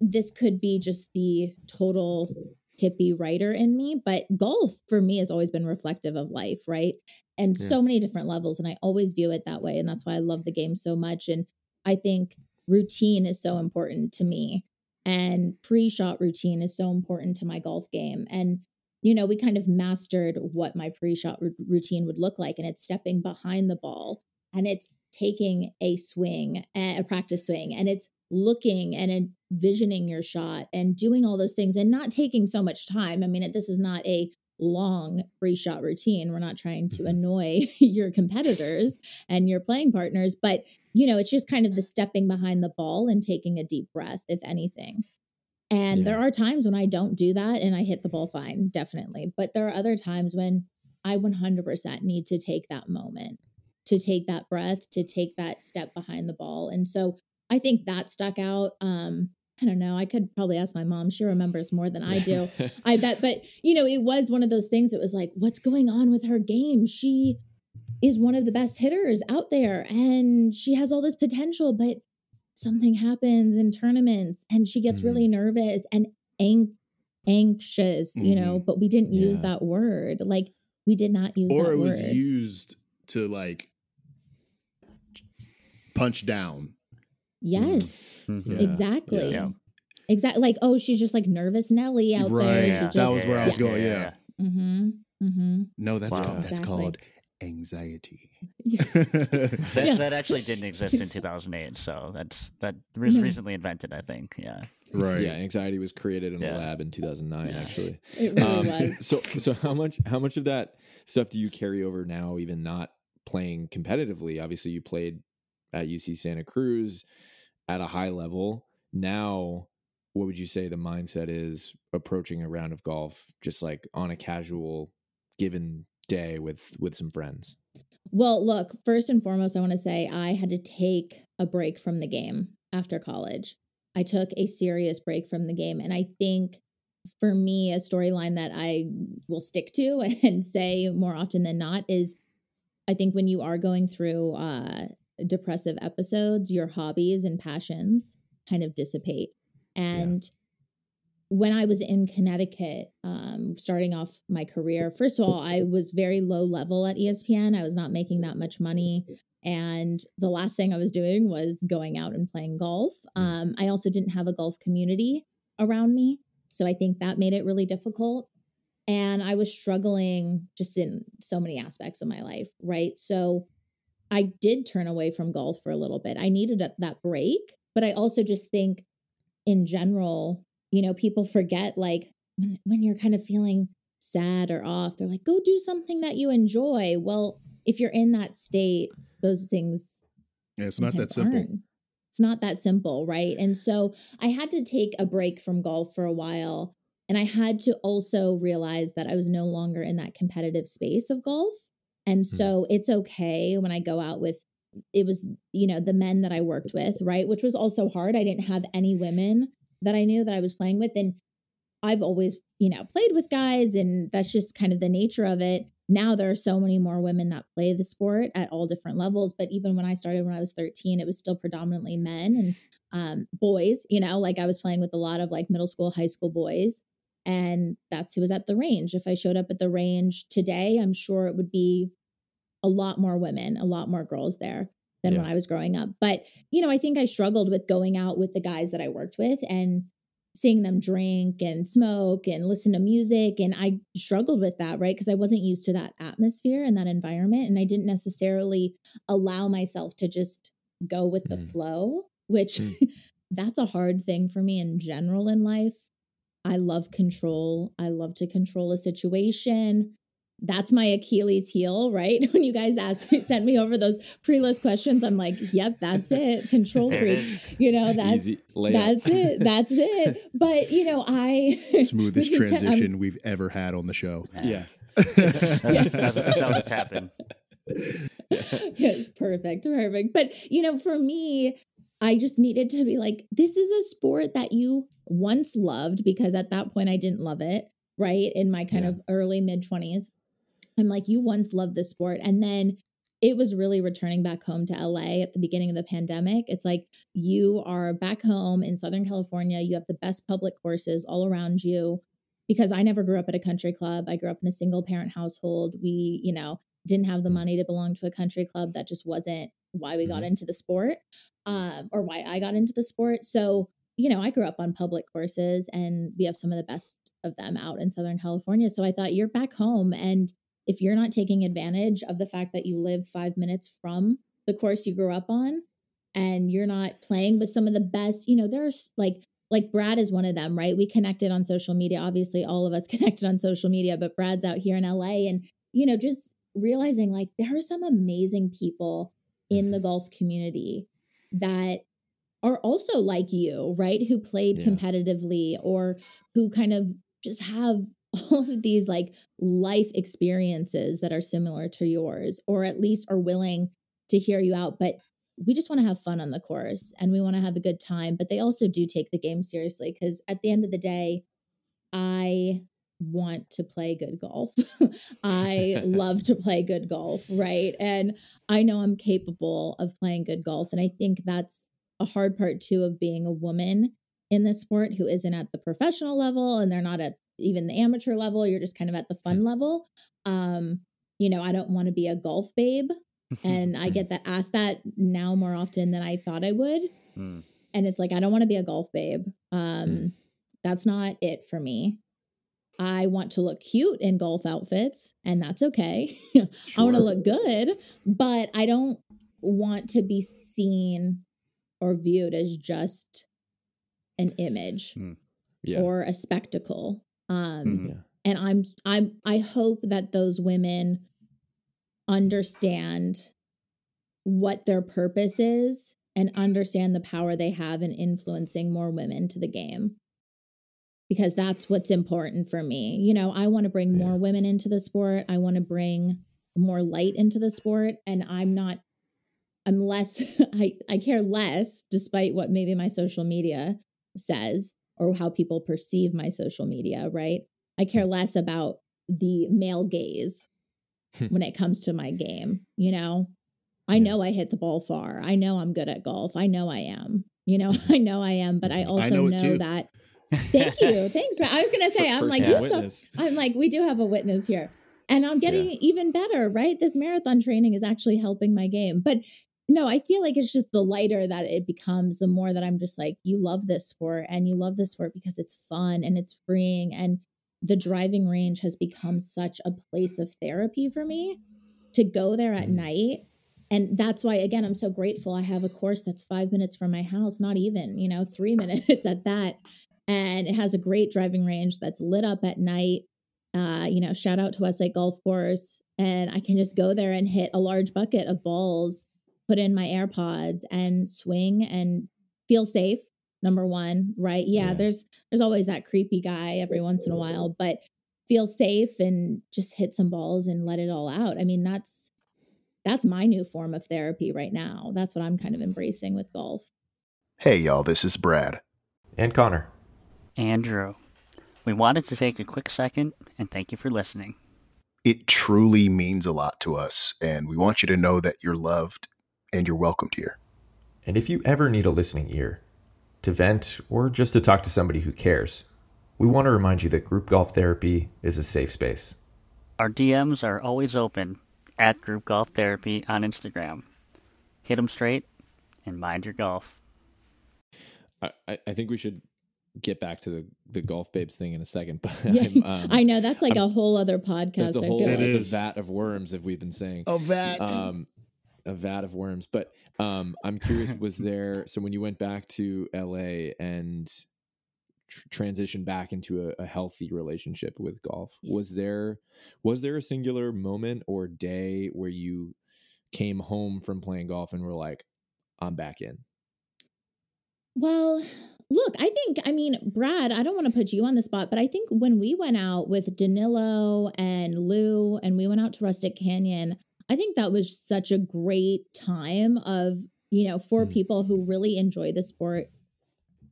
this could be just the total hippie writer in me, but golf for me has always been reflective of life, right? And
Yeah.
so many different levels. And I always view it that way. And that's why I love the game so much. And I think routine is so important to me. And pre shot routine is so important to my golf game. And you know, we kind of mastered what my pre-shot r- routine would look like, and it's stepping behind the ball, and it's taking a swing, a practice swing, and it's looking and envisioning your shot and doing all those things, and not taking so much time. I mean, this is not a long pre-shot routine. We're not trying to mm-hmm. annoy your competitors and your playing partners, but you know, it's just kind of the stepping behind the ball and taking a deep breath, if anything. And
Yeah.
there are times when I don't do that and I hit the ball fine, definitely. But there are other times when I 100% need to take that moment, to take that breath, to take that step behind the ball. And so I think that stuck out. Um, I don't know. I could probably ask my mom. She remembers more than I do. I bet. But, you know, it was one of those things It was like, what's going on with her game? She is one of the best hitters out there and she has all this potential, but something happens in tournaments and she gets
Mhm.
really nervous and ang- anxious, you know, but we didn't use that word. Like, we did not use
Or it was
word.
used to like punch down.
Yes,
Mhm.
Yeah.
exactly.
Yeah.
Exactly. Like, oh, she's just like nervous Nelly out
Right.
there.
Yeah.
Just,
That was where I was going, yeah.
mm-hmm, mm-hmm.
No, that's
Wow.
called, that's
Exactly.
called anxiety.
That,
Yeah.
that actually didn't exist in 2008, so that's that was
No.
recently invented, I think. Yeah.
right.
Yeah, anxiety was created in
Yeah.
a lab in 2009, actually.
It really
Um,
was.
so, so how much how much of that stuff do you carry over now, even not playing competitively? Obviously, you played at UC Santa Cruz at a high level. Now, what would you say the mindset is approaching a round of golf, just like on a casual given day with with some friends?
Well, look, first and foremost, I want to say I had to take a break from the game after college. I took a serious break from the game. And I think for me, a storyline that I will stick to and say more often than not is I think when you are going through uh, depressive episodes, your hobbies and passions kind of dissipate. And when I was in Connecticut, um, starting off my career, first of all, I was very low level at ESPN. I was not making that much money. And the last thing I was doing was going out and playing golf. Um, I also didn't have a golf community around me. So I think that made it really difficult. And I was struggling just in so many aspects of my life, right? So I did turn away from golf for a little bit. I needed a- that break, but I also just think in general, you know, people forget like when, when you're kind of feeling sad or off, they're like, go do something that you enjoy. Well, if you're in that state, those things
Yeah, it's not that simple.
aren't. It's not that simple, right? And so I had to take a break from golf for a while. And I had to also realize that I was no longer in that competitive space of golf. And so it's okay when I go out with, it was, you know, the men that I worked with, right? Which was also hard. I didn't have any women that I knew that I was playing with. And I've always, you know, played with guys, and that's just kind of the nature of it. Now there are so many more women that play the sport at all different levels. But even when I started when I was 13, it was still predominantly men and um, boys, you know, like I was playing with a lot of like middle school, high school boys. And that's who was at the range. If I showed up at the range today, I'm sure it would be a lot more women, a lot more girls there. than
Yeah.
when I was growing up. But, you know, I think I struggled with going out with the guys that I worked with and seeing them drink and smoke and listen to music. And I struggled with that, right? Because I wasn't used to that atmosphere and that environment. And I didn't necessarily allow myself to just go with the
Mm.
flow, which
Mm.
that's a hard thing for me in general in life. I love control. I love to control a situation. That's my Achilles heel, right? When you guys asked me, sent me over those pre-list questions, I'm like, yep, that's it. Control freak. You know, that's
Easy
that's it. That's it. But you know, I
Smoothest
like you I'm-
transition we've ever had on the show.
yeah.
That's, that's, that was a
yes, perfect, perfect. But you know, for me, I just needed to be like, this is a sport that you once loved because at that point I didn't love it, right? In my kind
Yeah.
of early mid 20s. I'm like, you once loved this sport. And then it was really returning back home to LA at the beginning of the pandemic. It's like you are back home in Southern California. You have the best public courses all around you because I never grew up at a country club. I grew up in a single parent household. We, you know, didn't have the
Mm.
money to belong to a country club. That just wasn't why we got into the sport um, or why I got into the sport. So, you know, I grew up on public courses and we have some of the best of them out in Southern California. So I thought you're back home. And if you're not taking advantage of the fact that you live five minutes from the course you grew up on and you're not playing with some of the best, you know, there's like, like Brad is one of them, right? We connected on social media. Obviously, all of us connected on social media, but Brad's out here in LA and, you know, just realizing like there are some amazing people in the mm-hmm. golf community that are also like you, right? Who played
Yeah.
competitively or who kind of just have all of these like life experiences that are similar to yours, or at least are willing to hear you out. But we just want to have fun on the course and we want to have a good time. But they also do take the game seriously because at the end of the day, I want to play good golf. I love to play good golf, right? And I know I'm capable of playing good golf. And I think that's a hard part too of being a woman in this sport who isn't at the professional level and they're not at even the amateur level. You're just kind of at the fun level. Um, you know, I don't want to be a golf babe. And I get that asked that now more often than I thought I would.
Hmm.
And it's like, I don't want to be a golf babe. Um, That's not it for me. I want to look cute in golf outfits, and that's okay. I want to look good, but I don't want to be seen or viewed as just an image
Yeah.
or a spectacle. Um,
Mhm.
and I'm I'm I hope that those women understand what their purpose is and understand the power they have in influencing more women to the game. Because that's what's important for me. You know, I want to bring
Yeah.
more women into the sport. I want to bring more light into the sport and I'm not I'm less I I care less despite what maybe my social media says or how people perceive my social media, right? I care less about the male gaze when it comes to my game, you know? I
Yeah.
know I hit the ball far. I know I'm good at golf. I know I am. You know, I know I am, but I also
know
know, that Thank you. Thanks. I was going to say I'm like you so. I'm like, we do have a witness here. And I'm getting even better, right? This marathon training is actually helping my game. But no, I feel like it's just the lighter that it becomes, the more that I'm just like, you love this sport and you love this sport because it's fun and it's freeing. And the driving range has become such a place of therapy for me to go there at
Mhm.
night. And that's why, again, I'm so grateful. I have a course that's five minutes from my house, not even, you know, three minutes at that. And it has a great driving range that's lit up at night uh, you know, shout out to Westlake Golf Course. And I can just go there and hit a large bucket of balls, put in my AirPods and swing and feel safe. Number one, right? Yeah,
Yeah.
there's there's always that creepy guy every once in a while, but feel safe and just hit some balls and let it all out. I mean, that's that's my new form of therapy right now. That's what I'm kind of embracing with golf.
Hey, y'all, this is Brad.
And Connor.
Andrew, we wanted to take a quick second and thank you for listening.
It truly means a lot to us, and we want you to know that you're loved and you're welcomed here.
And if you ever need a listening ear, to vent, or just to talk to somebody who cares, we want to remind you that group golf therapy is a safe space.
Our DMs are always open at Group Golf Therapy on Instagram. hit them straight, and mind your golf.
I, I- I think we should get back to the the golf babes thing in a second, but
Yeah,
I'm, um,
I know that's like a whole other podcast.
That's a
I
whole
feel
It
like.
it's a vat of worms, if we've been saying.
Oh, vat.
um, a vat of worms. But um, I'm curious, was there so when you went back to LA and tr- transitioned back into a, a healthy relationship with golf, was there was there a singular moment or day where you came home from playing golf and were like, I'm back in?
Well, look, I think, I mean, Brad, I don't want to put you on the spot, but I think when we went out with Danilo and Lou and we went out to Rustic Canyon, I think that was such a great time of, you know, for
Mhm.
people who really enjoy the sport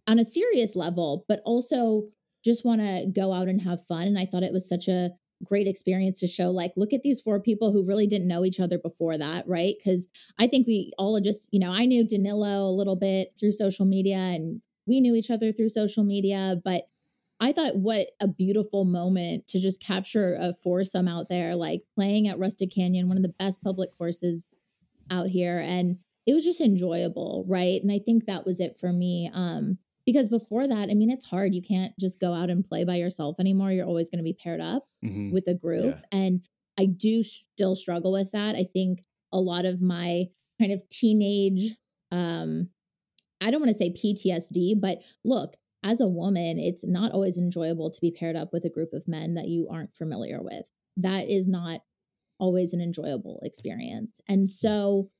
on a serious level, but also just want to go out and have fun. And I thought it was such a great experience to show, like, look at these four people who really didn't know each other before that, right? Because I think we all just, you know, I knew Danilo a little bit through social media and we knew each other through social media, but I thought what a beautiful moment to just capture a foursome out there, like playing at Rustic Canyon, one of the best public courses out here. And it was just enjoyable, right? And I think that was it for me. Um, because before that, I mean, it's hard. You can't just go out and play by yourself anymore. You're always going to be paired up
Mhm.
with a group.
Yeah.
And I do still struggle with that. I think a lot of my kind of teenage, um, I don't want to say PTSD, but look, as a woman, it's not always enjoyable to be paired up with a group of men that you aren't familiar with. That is not always an enjoyable experience. And so,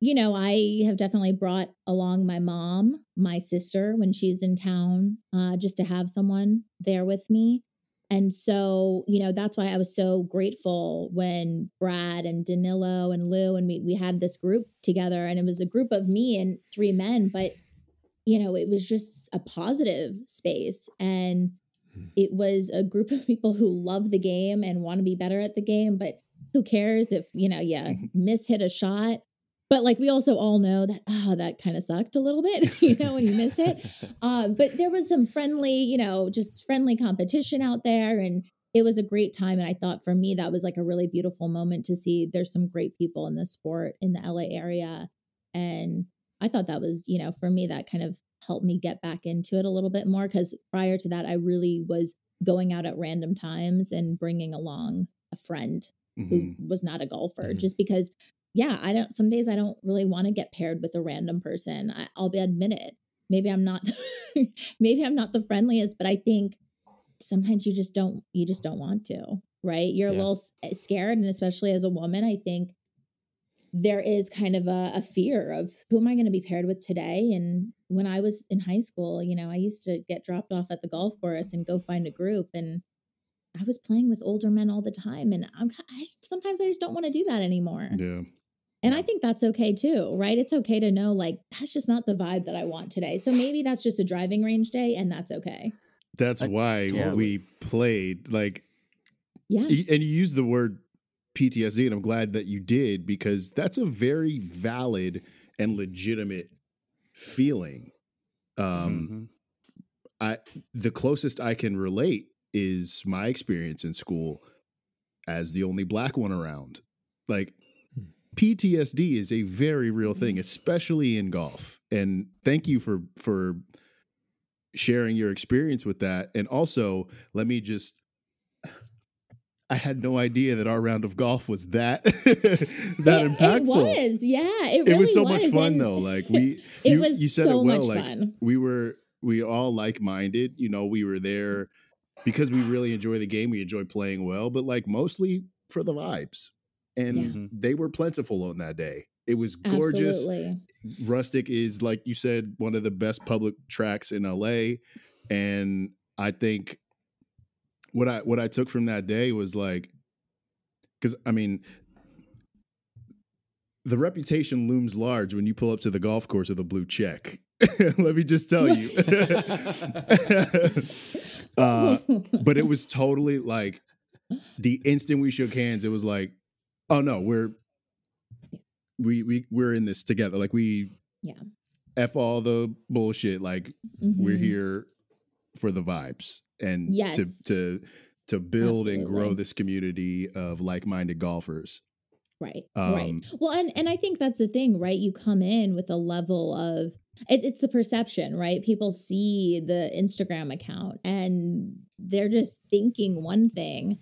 you know, I have definitely brought along my mom, my sister when she's in town, uh, just to have someone there with me. And so, you know, that's why I was so grateful when Brad and Danilo and Lou and we we had this group together and it was a group of me and three men, but you know, it was just a positive space and
Hmm.
it was a group of people who love the game and want to be better at the game, but who cares if, you know, yeah, miss hit a shot. But like we also all know that oh, that kind of sucked a little bit, you know, when you miss it. Um, but there was some friendly, you know, just friendly competition out there, and it was a great time. And I thought for me that was like a really beautiful moment to see. There's some great people in the sport in the LA area, and I thought that was, you know, for me that kind of helped me get back into it a little bit more because prior to that, I really was going out at random times and bringing along a friend
Mhm.
who was not a golfer
Mhm.
just because yeah i don't some days i don't really want to get paired with a random person I, i'll be admit it maybe i'm not maybe i'm not the friendliest but i think sometimes you just don't you just don't want to right you're a little eh, scared and especially as a woman i think there is kind of a, a fear of who am i going to be paired with today and when i was in high school you know i used to get dropped off at the golf course and go find a group and I was playing with older men all the time, and I'm I just, sometimes I just don't want to do that anymore.
Yeah.
And I think that's okay too, right? It's okay to know like that's just not the vibe that I want today. So maybe that's just a driving range day, and that's okay.
That's
I-
why
yeah.
we played like
Yeah,
and you used the word PTSD and I'm glad that you did because that's a very valid and legitimate feeling. Um
Mhm.
I the closest I can relate is my experience in school as the only black one around. Like
Hmm.
PTSD is a very real thing, especially in golf. And thank you for for sharing your experience with that. And also, let me just I had no idea that our round of golf was that that
it,
impactful.
It was, yeah. It,
It
really
was so much fun
and
though. Like we
it
you,
was
you said
so
it well,
much
like
fun.
we were we all like-minded you know we were there because we really enjoy the game we enjoy playing well but like mostly for the vibes and
Yeah.
Mhm.
they were plentiful on that day it was gorgeous
Absolutely.
rustic is like you said one of the best public tracks in la and i think what i what i took from that day was like because i mean the reputation looms large when you pull up to the golf course with a blue check. Let me just tell you. uh, but it was totally like the instant we shook hands, it was like, oh no, we're we we we're in this together. Like we
Yeah.
F all the bullshit. Like we're
Mhm.
here for the vibes and to
Yes.
to to build and grow this community of like-minded golfers.
Right. right.
Um,
Well, and and I think that's the thing, right? You come in with a level of it's it's the perception, right? People see the Instagram account and they're just thinking one thing.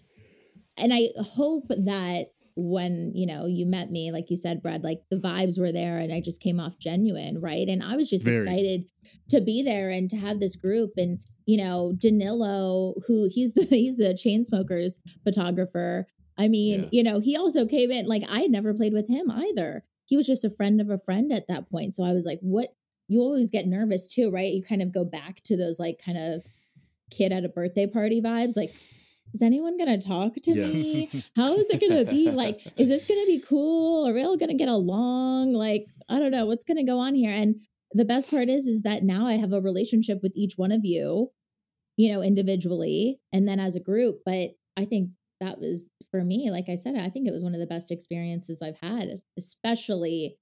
And I hope that when, you know, you met me, like you said, Brad, like the vibes were there and I just came off genuine, right? And I was just
Very.
excited to be there and to have this group and you know, Danilo, who he's the he's the Chainsmokers photographer. I mean,
Yeah.
you know, he also came in like I had never played with him either. He was just a friend of a friend at that point. So I was like, what you always get nervous too, right? You kind of go back to those like kind of kid at a birthday party vibes. Like, is anyone gonna talk to
Yes.
me? How is it gonna be? Like, is this gonna be cool? Are we all gonna get along? Like, I don't know what's gonna go on here. And the best part is, is that now I have a relationship with each one of you, you know, individually and then as a group. But I think that was for me, like I said, I think it was one of the best experiences I've had, especially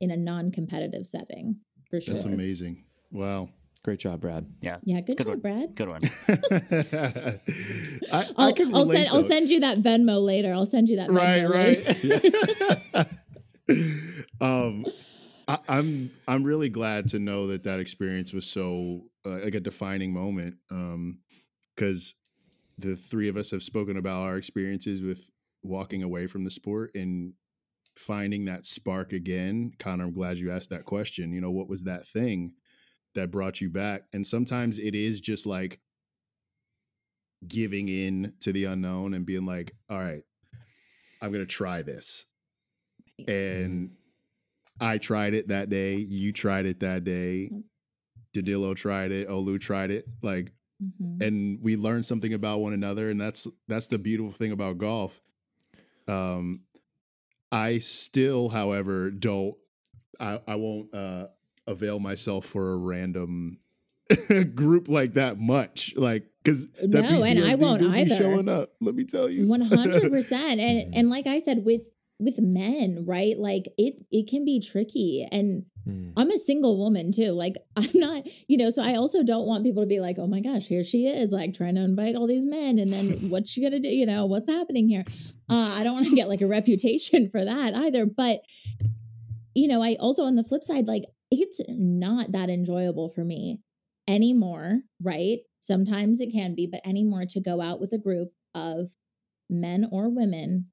in a non-competitive setting. For sure.
That's amazing. Wow.
Great job, Brad.
Yeah.
Yeah, good,
Good
job,
one.
Brad.
Good one.
I, I
I'll,
can
I'll send I'll send you that Venmo later. I'll send you that
right
Venmo later.
right um I, i'm i'm really glad to know that that experience was so uh, like a defining moment um because the three of us have spoken about our experiences with walking away from the sport and finding that spark again connor i'm glad you asked that question you know what was that thing that brought you back and sometimes it is just like giving in to the unknown and being like all right i'm gonna try this and I tried it that day. You tried it that day. Danilo tried it. Olu tried it. Like,
Mhm.
and we learned something about one another, and that's that's the beautiful thing about golf. Um, I still, however, don't. I I won't uh, avail myself for a random group like that much. Like, because
No, and I won't either.
showing up. Let me tell you,
One hundred percent.
Mm-hmm.
And and like I said, with with men, right? Like it it can be tricky. And
Mm.
I'm a single woman too. Like I'm not, you know, so I also don't want people to be like, oh my gosh, here she is, like trying to invite all these men. And then what's she gonna do? You know, what's happening here? Uh, I don't want to get like a reputation for that either. But you know, I also on the flip side, like it's not that enjoyable for me anymore, right? Sometimes it can be, but anymore to go out with a group of men or women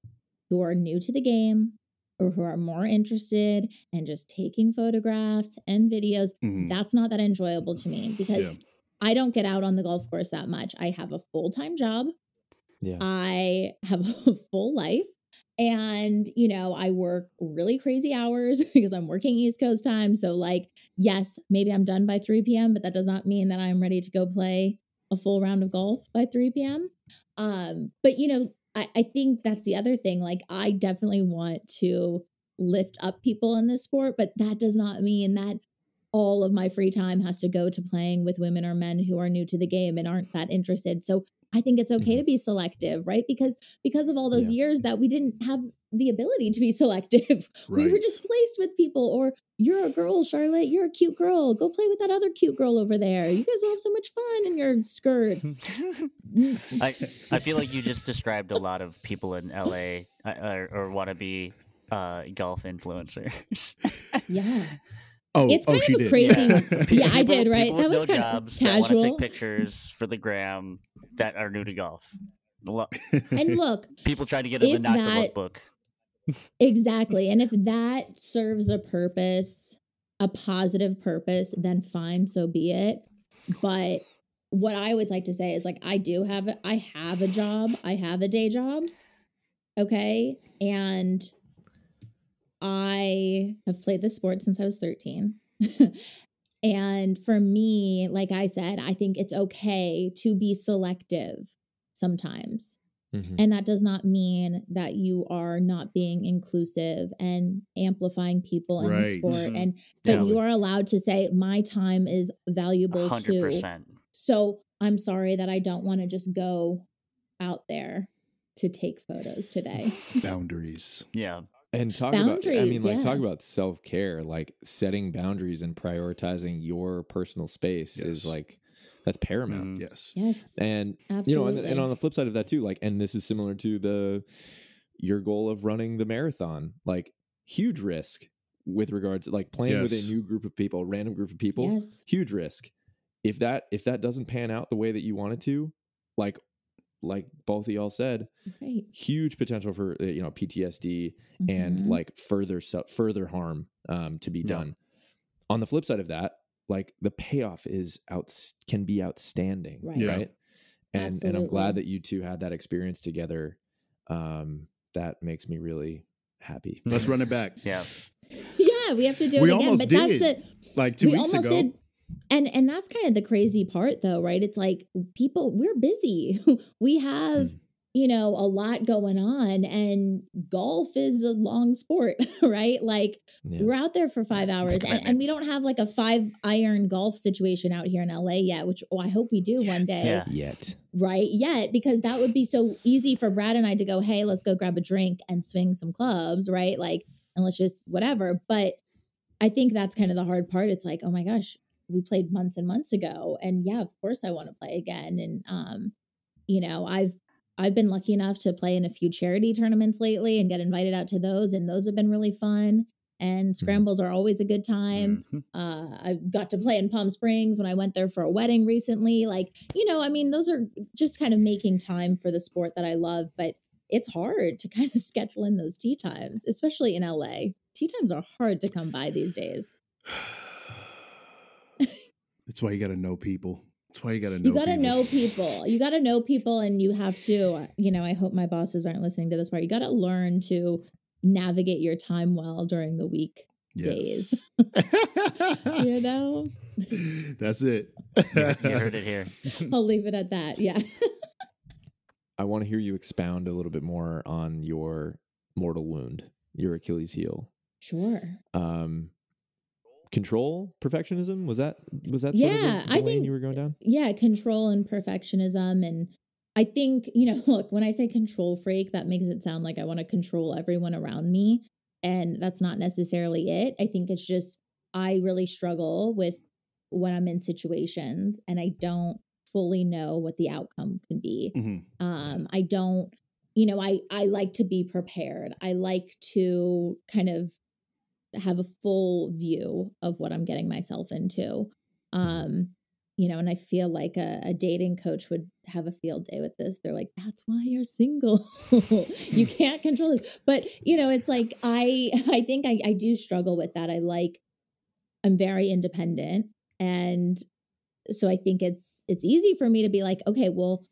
who are new to the game or who are more interested in just taking photographs and videos.
Mhm.
That's not that enjoyable to me because
Yeah.
I don't get out on the golf course that much. I have a full time job.
Yeah.
I have a full life. And, you know, I work really crazy hours because I'm working East Coast time. So, like, yes, maybe I'm done by 3 p.m., but that does not mean that I'm ready to go play a full round of golf by 3 p.m. Um, but, you know, I, I think that's the other thing. Like, I definitely want to lift up people in this sport, but that does not mean that all of my free time has to go to playing with women or men who are new to the game and aren't that interested. So I think it's okay to be selective, right? Because because of all those
Yeah.
years that we didn't have the ability to be selective. We were just placed with people or you're a girl, Charlotte, you're a cute girl. Go play with that other cute girl over there. You guys will have so much fun in your skirts.
I I feel like you just described a lot of people in LA uh, or, or wannabe uh, golf influencers.
yeah.
Oh,
It's
oh,
kind
she
of a
did.
crazy- Yeah, I
People-
did, right? That was
no
kind of
jobs that
casual.
take pictures for the gram that are new to golf. Lo-
And look,
People trying to get in the
If
not the
that-
look book.
Exactly. And if that serves a purpose, a positive purpose, then fine, so be it. But what I always like to say is like I do have a- I have a job. I have a day job. Okay? And I have played this sport since I was 13. and for me, like I said, I think it's okay to be selective sometimes.
Mhm.
And that does not mean that you are not being inclusive and amplifying people in the
Right.
sport.
Mhm.
And but
Yeah.
you are allowed to say, my time is valuable
hundred
too. So I'm sorry that I don't want to just go out there to take photos today.
Boundaries.
Yeah.
And talk about, I mean, like, talk about self care, like setting boundaries and prioritizing your personal space
Yes.
is like, that's paramount.
Mhm.
Yes.
Yes.
And,
absolutely.
you know, and, and on the flip side of that too, like, and this is similar to the, your goal of running the marathon. Like huge risk with regards to like playing with a new group of people, random group of people.
Yes.
Huge risk. If that if that doesn't pan out the way that you want it to, like like both of y'all said,
Right.
huge potential for uh, you know PTSD and
Mhm.
like further su- further harm um, to be
Yeah.
done. On the flip side of that, like the payoff is out can be outstanding,
Right.
Yeah.
right? And and I'm glad that you two had that experience together. Um, that makes me really happy.
Let's run it back.
Yeah.
yeah, we have to do
We
it again.
almost
But
did,
that's it.
Like two
we
weeks
almost
ago.
did. And and that's kind of the crazy part though, right? It's like people we're busy. we have,
Hmm.
you know, a lot going on and golf is a long sport, right? Like
Yeah.
we're out there for 5 hours and, and we don't have like a 5 iron golf situation out here in LA yet, which oh, I hope we do one day.
Yeah.
Yet.
right yet because that would be so easy for Brad and I to go, hey, let's go grab a drink and swing some clubs, right? Like, and let's just whatever. But I think that's kind of the hard part. It's like, oh my gosh, we played months and months ago, and yeah, of course I want to play again. And um, you know, I've I've been lucky enough to play in a few charity tournaments lately and get invited out to those, and those have been really fun. And scrambles are always a good time.
Mhm.
Uh, I got to play in Palm Springs when I went there for a wedding recently. Like, you know, I mean, those are just kind of making time for the sport that I love, but it's hard to kind of schedule in those tee times, especially in LA. Tee times are hard to come by these days.
That's why you got to know people. That's why you got to know.
You got to
people.
know people. You got to know people, and you have to, you know, I hope my bosses aren't listening to this part. You got to learn to navigate your time well during the week days. you know,
That's it.
You heard it here.
I'll leave it at that. Yeah.
I want to hear you expound a little bit more on your mortal wound, your Achilles heel.
Sure.
Um, control perfectionism was that was that sort
Yeah,
of the,
I
the lane
think-
you were going down?
yeah, control and perfectionism. And I think, you know, look, when I say control freak, that makes it sound like I want to control everyone around me. And that's not necessarily it. I think it's just, I really struggle with when I'm in situations and I don't fully know what the outcome can be.
Mhm.
Um, I don't, you know, I I like to be prepared. I like to kind of have a full view of what I'm getting myself into. Um, you know, and I feel like a, a dating coach would have a field day with this. They're like, that's why you're single. you can't control it. But, you know, it's like I I think I, I do struggle with that. I like I'm very independent. And so I think it's it's easy for me to be like, okay, well,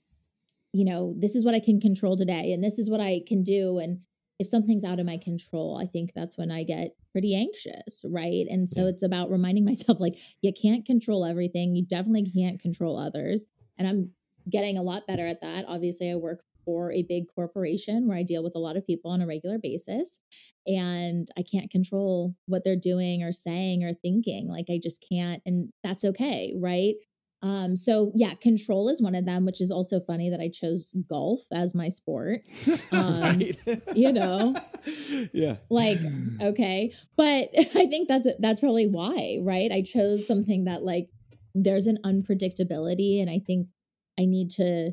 you know, this is what I can control today and this is what I can do. And if something's out of my control, I think that's when I get pretty anxious, right? And so
Yeah.
it's about reminding myself like you can't control everything. You definitely can't control others. And I'm getting a lot better at that. Obviously, I work for a big corporation where I deal with a lot of people on a regular basis and I can't control what they're doing or saying or thinking. Like I just can't and that's okay, right? Um so yeah, control is one of them, which is also funny that I chose golf as my sport. Um, you know.
yeah.
Like okay, but I think that's that's probably why, right? I chose something that like there's an unpredictability and I think I need to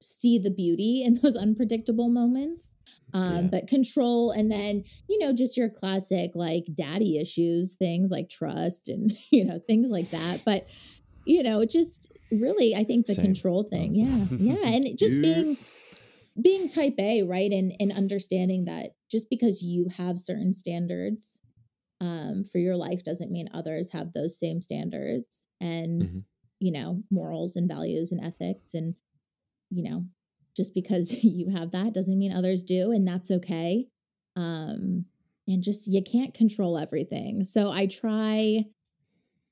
see the beauty in those unpredictable moments. Um,
Yeah.
but control and then, you know, just your classic like daddy issues, things like trust and, you know, things like that. But, you know, just really, I think the
Same.
control thing. Yeah. Yeah. And just being, being type A, right? And, and understanding that just because you have certain standards um, for your life doesn't mean others have those same standards and,
Mhm.
you know, morals and values and ethics. And, you know, just because you have that doesn't mean others do. And that's okay. Um, and just, you can't control everything. So I try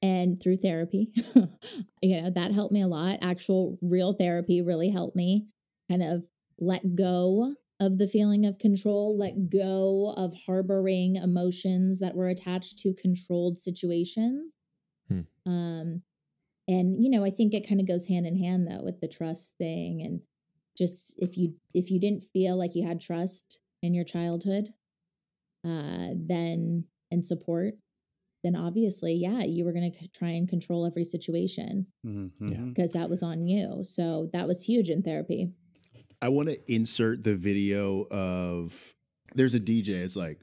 and through therapy, you know, that helped me a lot. Actual real therapy really helped me kind of let go of the feeling of control, let go of harboring emotions that were attached to controlled situations.
Hmm.
Um, and you know, I think it kind of goes hand in hand though with the trust thing, and just if you if you didn't feel like you had trust in your childhood, uh, then and support, then obviously, yeah, you were going to try and control every situation
Mhm,
Yeah.
mhm.
because that was on you. So that was huge in therapy.
I want to insert the video of there's a DJ. It's like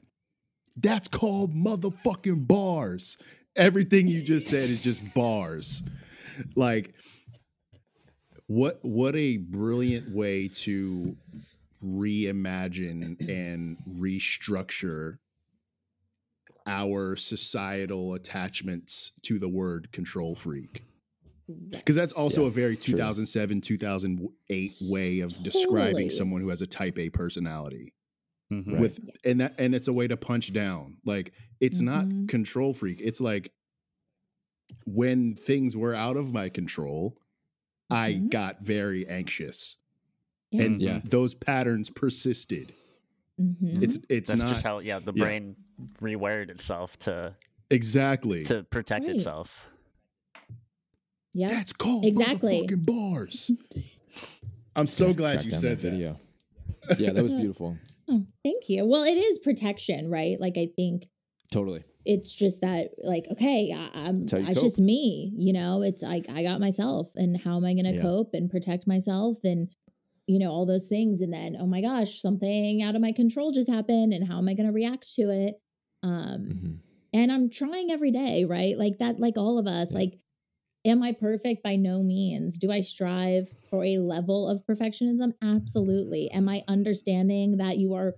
that's called motherfucking bars. Everything you just said is just bars. Like what what a brilliant way to reimagine and restructure our societal attachments to the word control freak because that's also
Yeah,
a very
true.
2007 2008 way of describing
Totally.
someone who has a type a personality
Mhm.
Right.
with and that and it's a way to punch down like it's
Mhm.
not control freak it's like when things were out of my control i
Mhm.
got very anxious
Yeah.
and
Yeah.
those patterns persisted
Mhm.
it's it's
That's
not
just how yeah the
yeah.
brain rewired itself to
exactly
to protect
Right.
itself.
yeah.
that's called
Exactly.
motherfucking bars i'm so
Have
glad you
down
said
that
that
video. Yeah, that was beautiful.
Oh, thank you. Well, it is protection, right? Like I think
Totally.
it's just that, like, okay, I, I'm.
That's how you
It's
cope.
just me, you know. It's like I got myself, and how am I going to
Yeah.
cope and protect myself, and you know all those things, and then oh my gosh, something out of my control just happened, and how am I going to react to it? Um,
Mhm.
and I'm trying every day, right? Like that, like all of us,
Yeah.
like. Am I perfect? By no means. Do I strive for a level of perfectionism? Absolutely. Am I understanding that you are,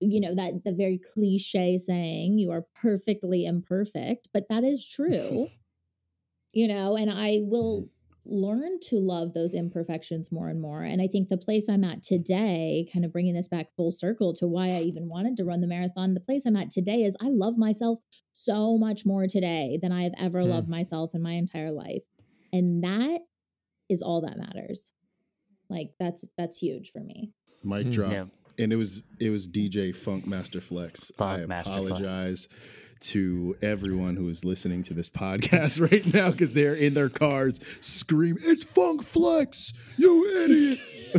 you know, that the very cliche saying you are perfectly imperfect, but that is true, you know, and I will learn to love those imperfections more and more. And I think the place I'm at today, kind of bringing this back full circle to why I even wanted to run the marathon, the place I'm at today is I love myself so much more today than I have ever
Hmm.
loved myself in my entire life. And that is all that matters. Like that's that's huge for me.
mic
Mm.
drop
Yeah.
and it was it was DJ Funkmaster Flex. I
Funkmaster Flex.
To everyone who is listening to this podcast right now because they're in their cars screaming, "It's Funk Flex, you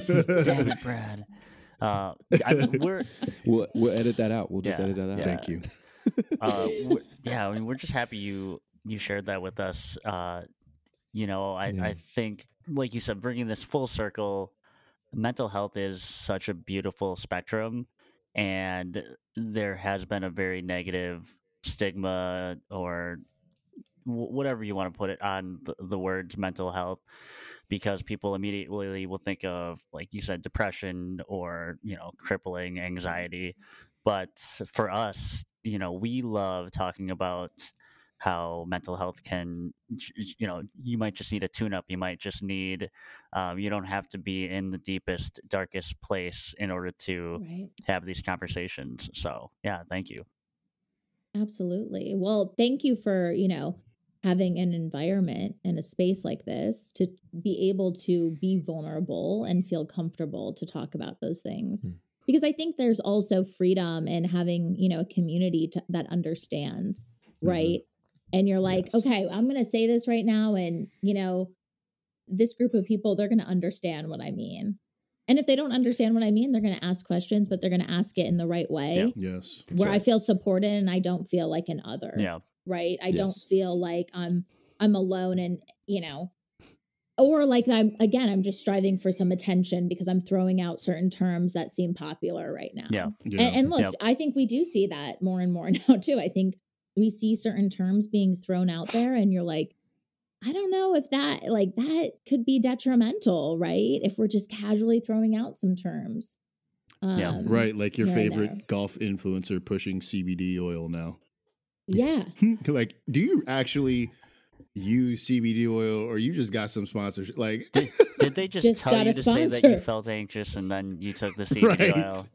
idiot!"
Damn it, Brad. Uh, I, we're
We'll we'll edit that out. We'll just
Yeah,
edit that out.
yeah.
Thank you.
uh, yeah, I mean, we're just happy you you shared that with us. Uh, you know, I
Yeah.
I think, like you said, bringing this full circle, mental health is such a beautiful spectrum, and there has been a very negative stigma or wh- whatever you want to put it on the, the words mental health because people immediately will think of like you said depression or you know crippling anxiety. But for us you know we love talking about how mental health can you know you might just need a tune up you might just need um, you don't have to be in the deepest darkest place in order to
Right.
have these conversations. So yeah thank you
Absolutely. Well, thank you for, you know, having an environment and a space like this to be able to be vulnerable and feel comfortable to talk about those things.
Mm.
Because I think there's also freedom in having, you know, a community to, that understands,
Mhm.
right? And you're like,
Yes.
okay, I'm going to say this right now and, you know, this group of people they're going to understand what I mean. And if they don't understand what I mean, they're going to ask questions, but they're going to ask it in the right way
Yes.
That's
where I feel supported and I don't feel like an other.
yeah
Right. I don't feel like I'm I'm alone and you know or like I'm again, I'm just striving for some attention because I'm throwing out certain terms that seem popular right now.
Yeah.
Yeah.
And, and look,
Yep.
I think we do see that more and more now too. I think we see certain terms being thrown out there and you're like, I don't know if that like that could be detrimental, right? If we're just casually throwing out some terms. Um, yeah.
Right, like your favorite golf influencer pushing CBD oil now.
Yeah.
like do you actually use CBD oil or you just got some sponsorship? Like
did, did, they just,
just
tell you to sponsor. say that you felt anxious and then you took the CBD
right.
oil?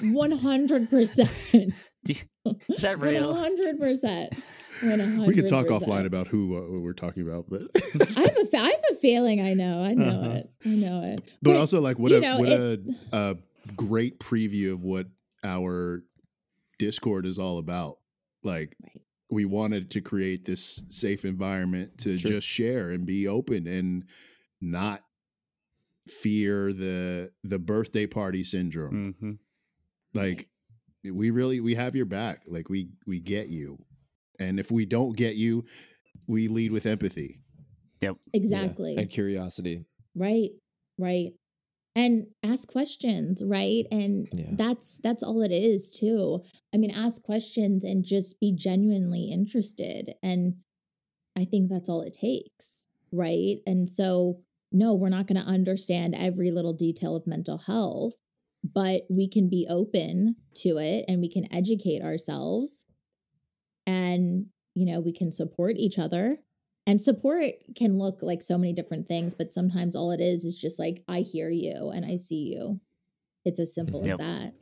100%. Is that real?
100%
we could talk offline about who uh, we're talking about, but
I have a, fe- I have a feeling. I know. I know
Uh-huh.
it. I know it.
but also like what a
know,
what
it-
a, a great preview of what our Discord is all about. Like
Right.
we wanted to create this safe environment to
Sure.
just share and be open and not fear the the birthday party syndrome.
hmm
Like we really we have your back. Like we we get you. And if we don't get you, we lead with empathy.
Yep.
exactly.
And curiosity.
Right. Right. and ask questions right and
Yeah.
that's that's all it is too i mean ask questions and just be genuinely interested and i think that's all it takes right and so no we're not going to understand every little detail of mental health but we can be open to it and we can educate ourselves and you know we can support each other and support can look like so many different things but sometimes all it is is just like i hear you and i see you it's as simple
Yep.
as that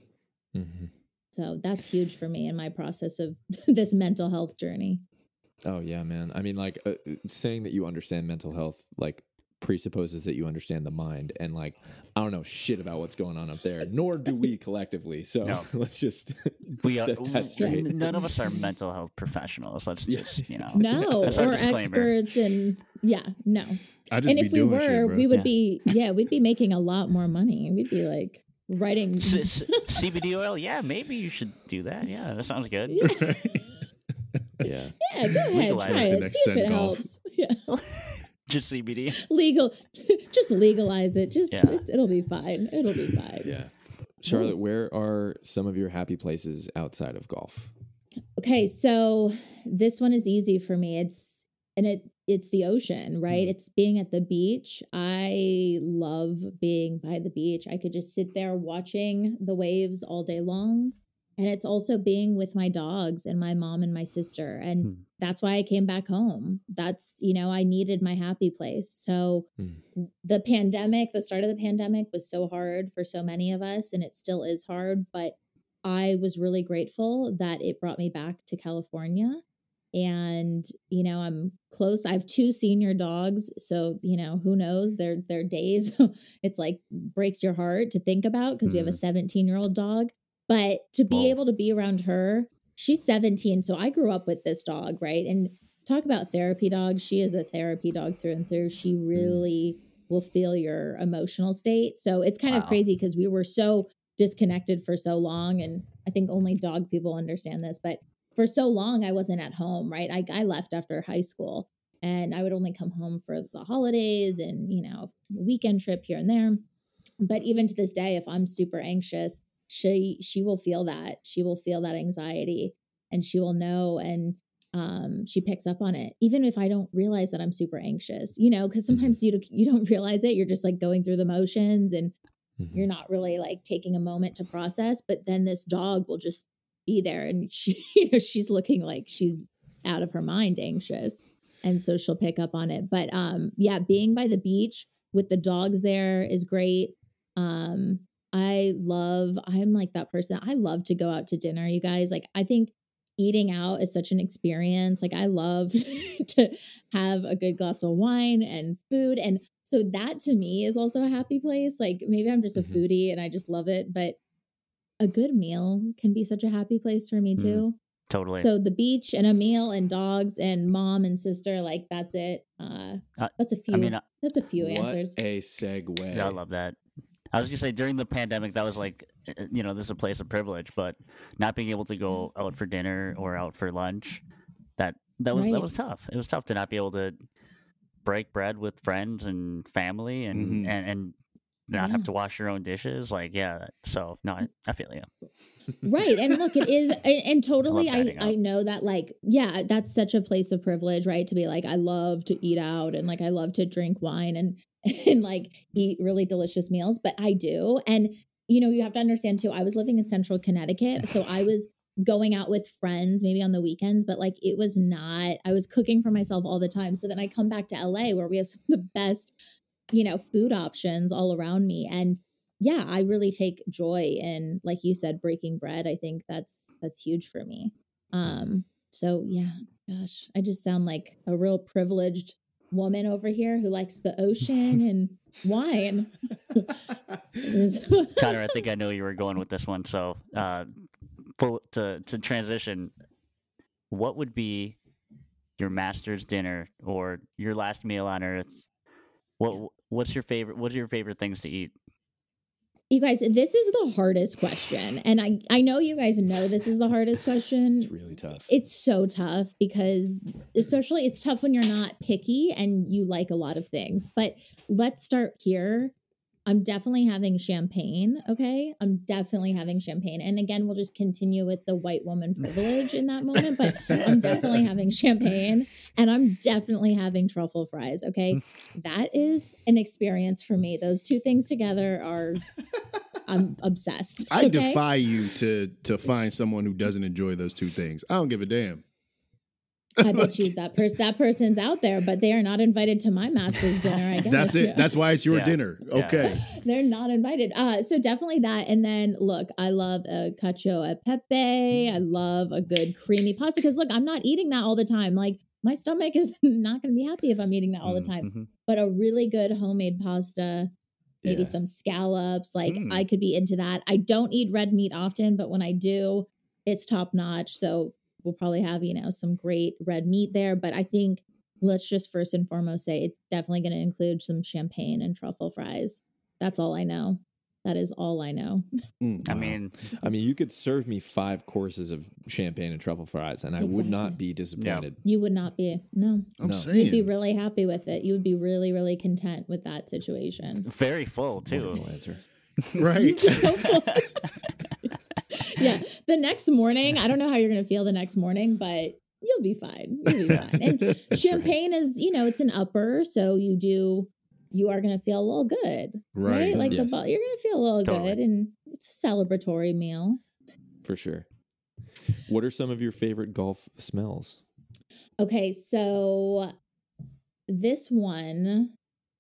Mhm.
so that's huge for me in my process of this mental health journey
Oh yeah, man. I mean, like uh, saying that you understand mental health, like presupposes that you understand the mind, and like I don't know shit about what's going on up there, nor do we collectively. So
No.
let's just
We are,
set that straight.
none of us are mental health professionals. Let's
Yeah.
just you know.
no
That's our
or experts and yeah no
I just
and
be
if we
doing
were
shit,
we would
Yeah.
be yeah we'd be making a lot more money we'd be like writing
S- s- CBD oil, yeah, maybe you should do that. Yeah, that sounds good.
yeah.
yeah go ahead
Legalize
try
it
the
it
next
see if
Scent
it
Golf.
helps yeah
Just CBD.
legal just legalize it just
Yeah.
it's, it'll be fine it'll be fine
Yeah. Charlotte, where are some of your happy places outside of golf?
Okay, so this one is easy for me. It's and it it's the ocean, right?
Mhm.
It's being at the beach. I love being by the beach. I could just sit there watching the waves all day long. And it's also being with my dogs and my mom and my sister. And
Hmm.
that's why I came back home. That's, you know, I needed my happy place. So
Hmm.
the pandemic, the start of the pandemic was so hard for so many of us, and it still is hard. But I was really grateful that it brought me back to California. And, you know, I'm close. I have two senior dogs. So, you know, who knows? Their their days, it's like breaks your heart to think about because we have a
Mhm.
17 year old dog. But to be
Whoa.
able to be around her, she's 17. So I grew up with this dog, right? And talk about therapy dog. She is a therapy dog through and through. She mm. really will feel your emotional state. So it's kind of crazy because we were so disconnected for so long. And I think only dog people understand this, but for so long I wasn't at home, right? I, I left after high school and I would only come home for the holidays and, you know, weekend trip here and there. But even to this day, if I'm super anxious, she she will feel that. She will feel that anxiety and she will know and um she picks up on it even if i don't realize that i'm super anxious you know because sometimes you don't, you don't realize it you're just like going through the motions and
Mhm.
you're not really like taking a moment to process but then this dog will just be there and she you know she's looking like she's out of her mind anxious and so she'll pick up on it but um yeah being by the beach with the dogs there is great um i love i'm like that person i love to go out to dinner you guys like i think eating out is such an experience like i love to have a good glass of wine and food and so that to me is also a happy place like maybe i'm just a
Mhm.
foodie and i just love it but a good meal can be such a happy place for me
Mm.
too
Totally.
so the beach and a meal and dogs and mom and sister like that's it uh
Uh,
that's a few
I mean, I-
that's a few
what
answers
a segue.
Yeah, I love that. I was gonna say during the pandemic, that was like, uh, you know, this is a place of privilege, but not being able to go out for dinner or out for lunch, that that was
Right.
that was tough. It was tough to not be able to break bread with friends and family and
Mhm.
and, and not
Yeah.
have to wash your own dishes. Like, yeah. So no, I, I feel you.
right and look it is and, and totally
love
i i know that like yeah that's such a place of privilege right to be like i love to eat out and like i love to drink wine and and like eat really delicious meals but i do and you know you have to understand too i was living in central connecticut so i was going out with friends maybe on the weekends but like it was not i was cooking for myself all the time so then i come back to la where we have some of the best you know food options all around me and yeah i really take joy in like you said breaking bread i think that's that's huge for me um so yeah gosh i just sound like a real privileged woman over here who likes the ocean and wine
Connor, I think I know you were going with this one. So, uh, full, to to transition, what would be your master's dinner or your last meal on Earth? What what's your favorite? What's your favorite things to eat?
You guys this is the hardest question and i i know you guys know this is the hardest question.
It's really tough.
it's so tough because especially it's tough when you're not picky and you like a lot of things. But let's start here I'm definitely having champagne. Okay. I'm definitely having champagne. And again, we'll just continue with the white woman privilege in that moment, but I'm definitely having champagne and I'm definitely having truffle fries. Okay. That is an experience for me. Those two things together are, I'm obsessed.
I
okay?
defy you to to find someone who doesn't enjoy those two things. I don't give a damn.
I bet you that person that person's out there, but they are not invited to my master's dinner. I guess
That's it.
Yeah.
That's why it's your
Yeah.
dinner.
Yeah.
Okay.
They're not invited. Uh, so definitely that. And then look, I love a cacio e pepe. I love a good creamy pasta because look, I'm not eating that all the time. Like my stomach is not going to be happy if I'm eating that all the
Mm,
time.
Mhm.
But a really good homemade pasta, maybe
Yeah.
some scallops. Like
Mm.
I could be into that. I don't eat red meat often, but when I do, it's top notch. So we'll probably have you know some great red meat there. But I think let's just first and foremost say it's definitely going to include some champagne and truffle fries. That's all I know. That is all I know.
Mm,
I mean,
I mean, you could serve me five courses of champagne and truffle fries, and I would not be disappointed.
You would not be no.
I'm
no.
saying.
You'd be really happy with it. You would be really, really content with that situation.
very full too.
Wonderful answer.
right.
so full. yeah. The next morning, I don't know how you're gonna feel the next morning, but you'll be fine. You'll be fine. And
That's right.
champagne is, you know, it's an upper, so you do you are gonna feel a little good. Right.
Right.
Like
Yes.
the bu- you're gonna feel a little
Totally.
good and it's a celebratory meal.
for sure. What are some of your favorite golf smells?
Okay, so this one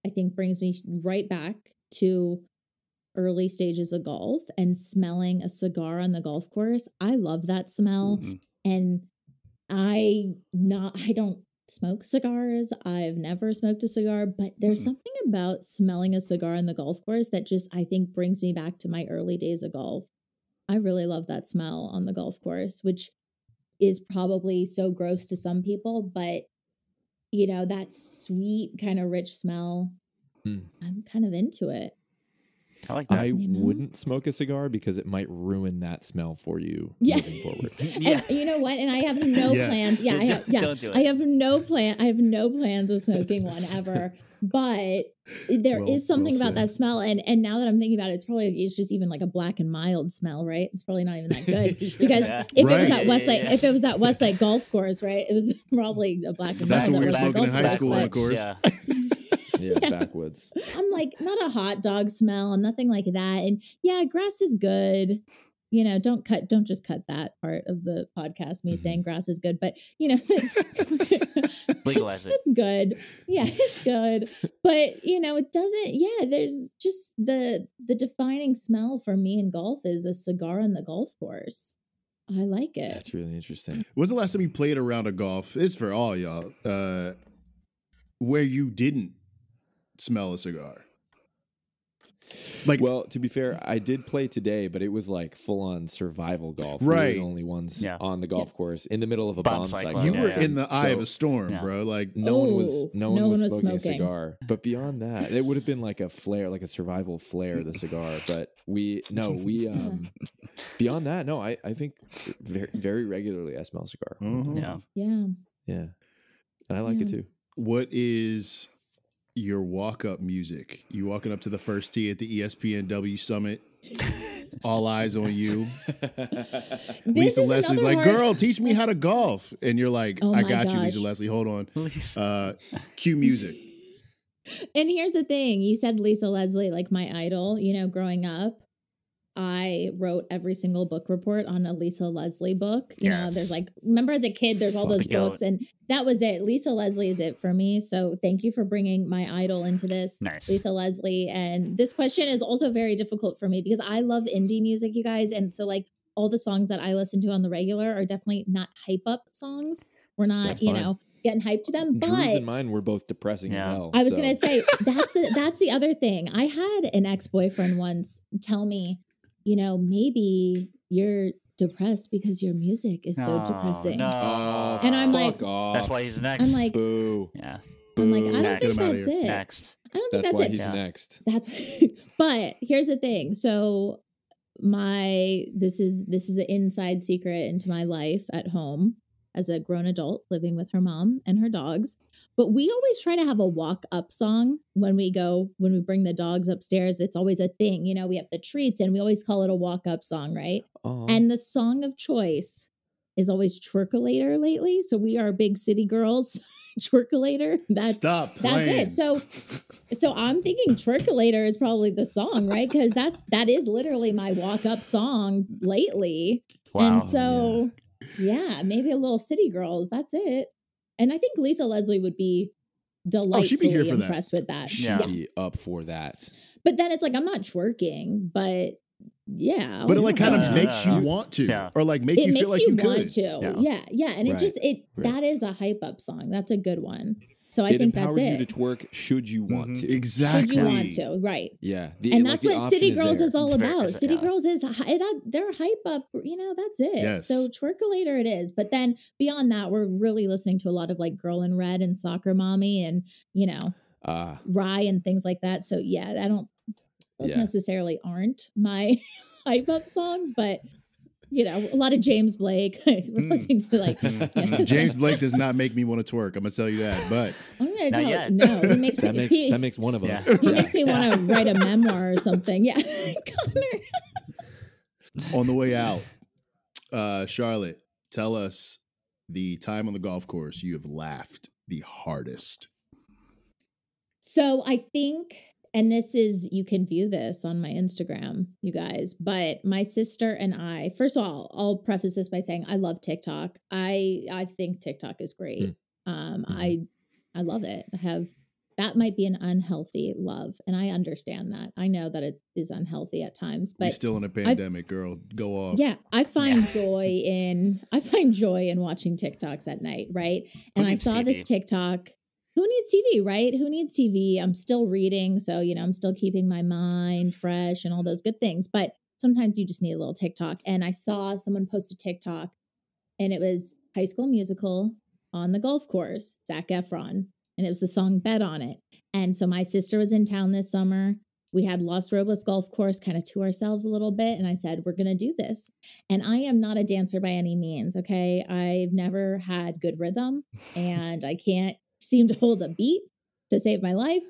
I think brings me right back to early stages of golf and smelling a cigar on the golf course. I love that smell
Mhm.
and I not I don't smoke cigars. I've never smoked a cigar, but there's
Mm.
something about smelling a cigar on the golf course that just I think brings me back to my early days of golf. I really love that smell on the golf course, which is probably so gross to some people, but you know, that sweet kind of rich smell.
Mm.
I'm kind of into it.
I like that.
I
you know?
wouldn't smoke a cigar because it might ruin that smell for you
Yeah.
moving forward.
And you know what? And I have no
Yes.
plans. Yeah, I have, yeah.
Don't do it.
I have no plan. I have no plans of smoking one ever. But there is
Well-
something
well
about
said.
that smell, and and now that I'm thinking about it, it's probably it's just even like a black and mild smell, right? It's probably not even that good because
Yeah.
if it
Right.
was
Yeah,
at
yeah,
Westlake, if it was at Westlake Golf Course, right? It was probably a black and
That's
mild.
what we
at
were smoking in high school,
but
of course.
Yeah.
Yeah,
Yeah.
backwoods.
I'm like not a hot dog smell, nothing like that. And yeah, grass is good. You know, don't cut, don't just cut that part of the podcast. Me
Mhm.
saying grass is good, but you know,
Legalize it.
it's good. Yeah, it's good. But you know, it doesn't. Yeah, there's just the the defining smell for me in golf is a cigar on the golf course. I like it.
That's really interesting.
When's the last time you played around a round of golf? It's for all y'all. Uh, where you didn't smell a cigar. Like
Well, to be fair, I did play today, but it was like full on survival golf. We were
Right.
the only ones
Yeah.
on the golf course in the middle of a
Bomb
bomb,
cyclone,
cyclone.
you were
yeah.
in the eye of a storm,
Yeah.
bro. Like
No one was
Oh,
no one was, smoking, a cigar. But beyond that, it would have been like a flare, like a survival flare, the cigar. But we no, we um beyond that, no, I, I think very very regularly I smell a cigar.
Mhm.
Yeah.
Yeah.
Yeah. And I like it too.
what is your walk up music? You walking up to the first tee at the ESPNW Summit. All eyes on you.
This
Lisa
is
Leslie's like, girl, teach me how to golf. And you're like,
Oh
I got you, Lisa. Leslie. Hold on. Uh, cue music.
And here's the thing you said Lisa Leslie, like my idol, you know, growing up. I wrote every single book report on a Lisa Leslie book. You know, there's like, remember as a kid, there's all those
Fucking
books, and that was it. Lisa Leslie is it for me. So thank you for bringing my idol into this.
Nice.
Lisa Leslie. And this question is also very difficult for me because I love indie music, you guys. And so, like, all the songs that I listen to on the regular are definitely not hype up songs. We're not,
That's
you
fine.
know, getting hyped to them.
Drew's
But
and mine were both depressing as
Yeah.
hell.
I was
so-
gonna say that's the that's the other thing. I had an ex boyfriend once tell me, you know, maybe you're depressed because your music is so
No,
depressing.
No.
Oh,
And I'm
fuck
like-
off.
That's why he's next.
I'm like,
boo.
yeah.
I'm like, I don't
Next.
think
Get him outta
that's it.
Next.
I don't think
That's
that's,
why
it.
he's
Yeah.
next.
That's but here's the thing. So my this is this is an inside secret into my life at home. as a grown adult living with her mom and her dogs. But we always try to have a walk up song when we go, when we bring the dogs upstairs. It's always a thing. You know, we have the treats and we always call it a walk up song, right?
Aw.
And the song of choice is always Twerkulator lately. So we are big city girls. Twerkulator. That's
Stop
that's it. So so I'm thinking Twerkulator is probably the song, right? Because that's that is literally my walk up song lately.
Wow.
And so yeah. maybe a little city girls. That's it. And I think Lisa Leslie would be delightfully
Oh, she'd be here for that.
impressed with that.
Should
Yeah.
be up for that.
But then it's like I'm not twerking, but yeah.
but it like kind of
Uh,
makes you want to,
yeah.
or like make
it
you
makes
feel like
you,
you,
want
could.
to.
Yeah.
Yeah. yeah. And it just it
Right.
that is a hype up song. That's a good one. So I
it
think that's
empowers you
it.
to twerk should you want
Mhm.
to.
Exactly.
Should you want to, right?
Yeah. The,
and
like,
that's
the
what
option
City Girls
there.
is all
It's
about.
good,
City
yeah.
Girls is hi- that they're hype up, you know, that's it.
Yes.
So Twerkulator it is. But then beyond that, we're really listening to a lot of like Girl in Red and Soccer Mommy and, you know,
Ah,
Rhye and things like that. So yeah, I don't those
Yeah.
necessarily aren't my hype up songs, but you know, a lot of James Blake.
Mm.
to like yeah,
James Blake does not make me want to twerk. I'm gonna tell you that. But
I'm gonna
Not
tell
yet.
no, he makes
that makes
he,
that makes one of
Yeah.
us.
he makes me want to write a memoir or something. Yeah. Connor.
on the way out, uh, Charlotte, tell us the time on the golf course you have laughed the hardest.
So I think, and this is, you can view this on my Instagram, you guys, but my sister and I, first of all, I'll preface this by saying I love TikTok. I, I think TikTok is great. Um,
Mhm.
I, I love it. I have, that might be an unhealthy love. And I understand that. I know that it is unhealthy at times,
You're
but
still in a pandemic, girl. Go off.
yeah, I find joy in, I find joy in watching TikToks at night. Right. And I saw this TikTok. Who needs TV, right? Who needs TV? I'm still reading. So, you know, I'm still keeping my mind fresh and all those good things. But sometimes you just need a little TikTok. And I saw someone post a TikTok and it was High School Musical on the golf course, Zac Efron. And it was the song Bet on it. And so my sister was in town this summer. We had Los Robles Golf Course kind of to ourselves a little bit. And I said, we're going to do this. And I am not a dancer by any means. Okay. I've never had good rhythm and I can't seem to hold a beat to save my life.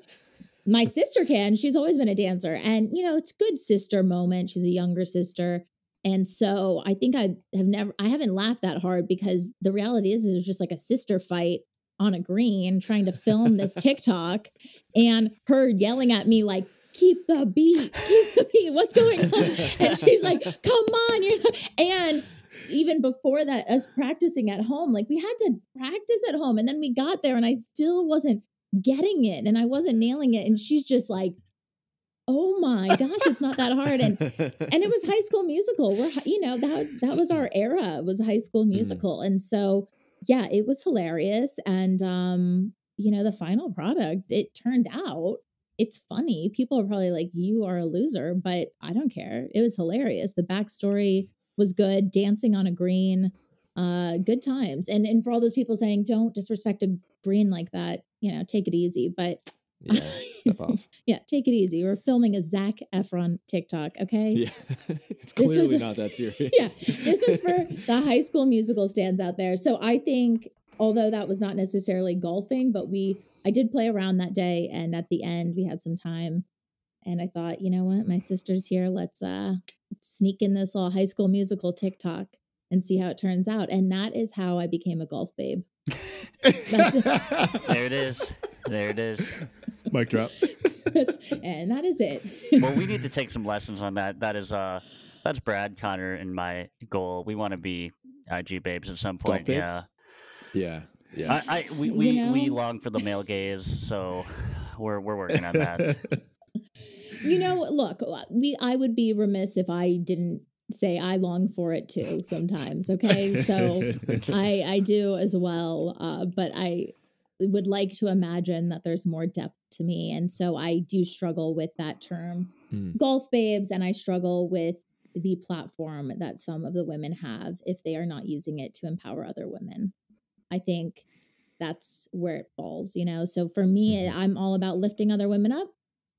My sister can. She's always been a dancer. And, you know, it's good sister moment. She's a younger sister. And so I think I have never, I haven't laughed that hard because the reality is, it was just like a sister fight on a green trying to film this TikTok and her yelling at me like, keep the beat, keep the beat. What's going on? And she's like, come on. You're not. And even before that, us practicing at home, like we had to practice at home. And then we got there and I still wasn't getting it and I wasn't nailing it. And she's just like, oh my gosh, it's not that hard. And and it was high school musical we're you know that that was our era was high school musical and so yeah it was hilarious and um you know the final product it turned out it's funny people are probably like you are a loser but i don't care it was hilarious the backstory was good dancing on a green uh good times and and for all those people saying don't disrespect a green like that you know take it easy but
yeah, step off.
yeah take it easy we're filming a zac efron tiktok okay
Yeah, it's
This was
clearly not that serious.
Yeah, this was for the high school musical stands out there. So I think, although that was not necessarily golfing, but we, I did play around that day, and at the end we had some time, and I thought, you know what, my sister's here. Let's uh, let's sneak in this little high school musical TikTok and see how it turns out. And that is how I became a golf babe.
There it is. There it is.
Mic drop.
That's, and that is it.
Well, we need to take some lessons on that. That is uh that's Brad Connor and my goal. We want to be IG babes at some
Golf
point.
babes?
Yeah.
yeah, yeah.
I, I we,
You
we, we long for the male gaze, so we're we're working on that.
you know, look, uh, we I would be remiss if I didn't say I long for it too sometimes. Okay. So I I do as well. Uh, but I would like to imagine that there's more depth to me. And so I do struggle with that term
Mm.
golf babes, and I struggle with the platform that some of the women have if they are not using it to empower other women. I think that's where it falls, you know. So for me,
Mhm.
I'm all about lifting other women up.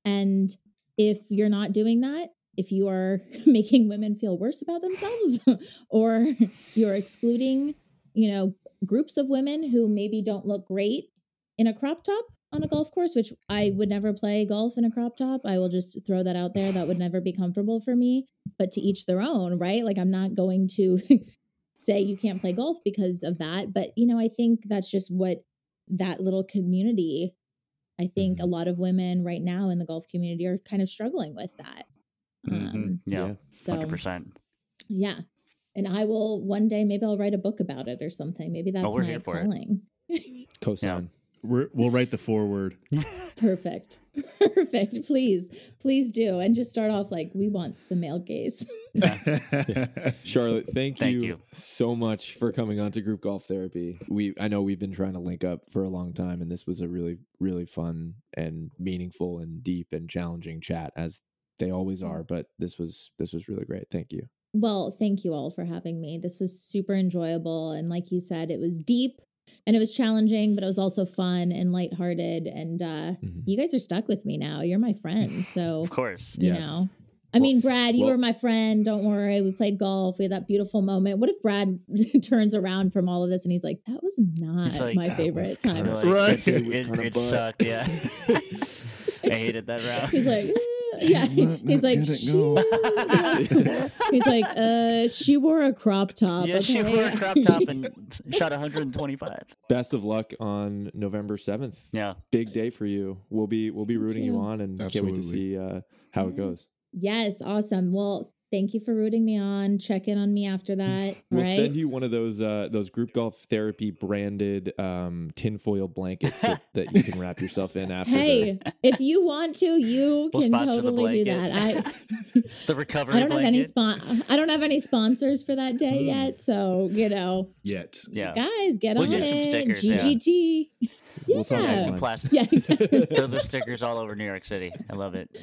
And if you're not doing that, if you are making women feel worse about themselves or you're excluding, you know, groups of women who maybe don't look great in a crop top on a golf course, which I would never play golf in a crop top. I will just throw that out there. That would never be comfortable for me. But to each their own, right? Like I'm not going to say you can't play golf because of that. But you know, I think that's just what that little community. I think a lot of women right now in the golf community are kind of struggling with that.
Mhm.
Um,
Yeah,
Yeah.
so
hundred percent.
yeah. And I will one day maybe I'll write a book about it or something. Maybe that's
we're
my
here for it.
calling.
Cosign.
We're, we'll write the foreword.
Perfect. Perfect. Please. Please do. And just start off like we want the male gaze.
Charlotte, thank,
Thank
you,
you.
so much for coming on to group golf therapy. We I know we've been trying to link up for a long time and this was a really really fun and meaningful and deep and challenging chat as they always are, but this was this was really great. Thank you.
Well, thank you all for having me. This was super enjoyable. And like you said, it was deep and it was challenging, but it was also fun and lighthearted. And uh,
Mhm.
you guys are stuck with me now. You're my friend, So,
Of course.
you
Yes.
know. I mean, Brad, you
well-
were my friend. Don't worry. We played golf. We had that beautiful moment. What if Brad turns around from all of this and he's like, that was not
like,
my favorite time.
You're like,
Right.
It,
It
it,
kinda
it
butt.
sucked. Yeah. I hated that round.
He's like, "Uh," yeah.
Not-
He's
not
like, she, he's like, uh, she wore a crop top.
yeah, she wore a crop top and shot 125.
Best of luck on November 7th.
Yeah.
Big day for you. We'll be we'll be rooting you,
you.
on and can't wait to see uh, how it goes.
Yes, awesome. Well, thank you for rooting me on. Check in on me after that.
We'll
right?
send you one of those uh, those group golf therapy branded um, tinfoil blankets that, that you can wrap yourself in after. the-
Hey, if you want to, you
We'll
can totally do that. I
The recovery
I don't have any
blanket.
spon- I don't have any sponsors for that day
Hmm.
yet, so you know,
Yet.
Yeah.
guys, get
We'll
on
get some
it.
stickers, yeah.
GGT.
We'll talk
Yeah.
Plastic.
Yeah, exactly.
Throw the stickers all over New York City. I love it.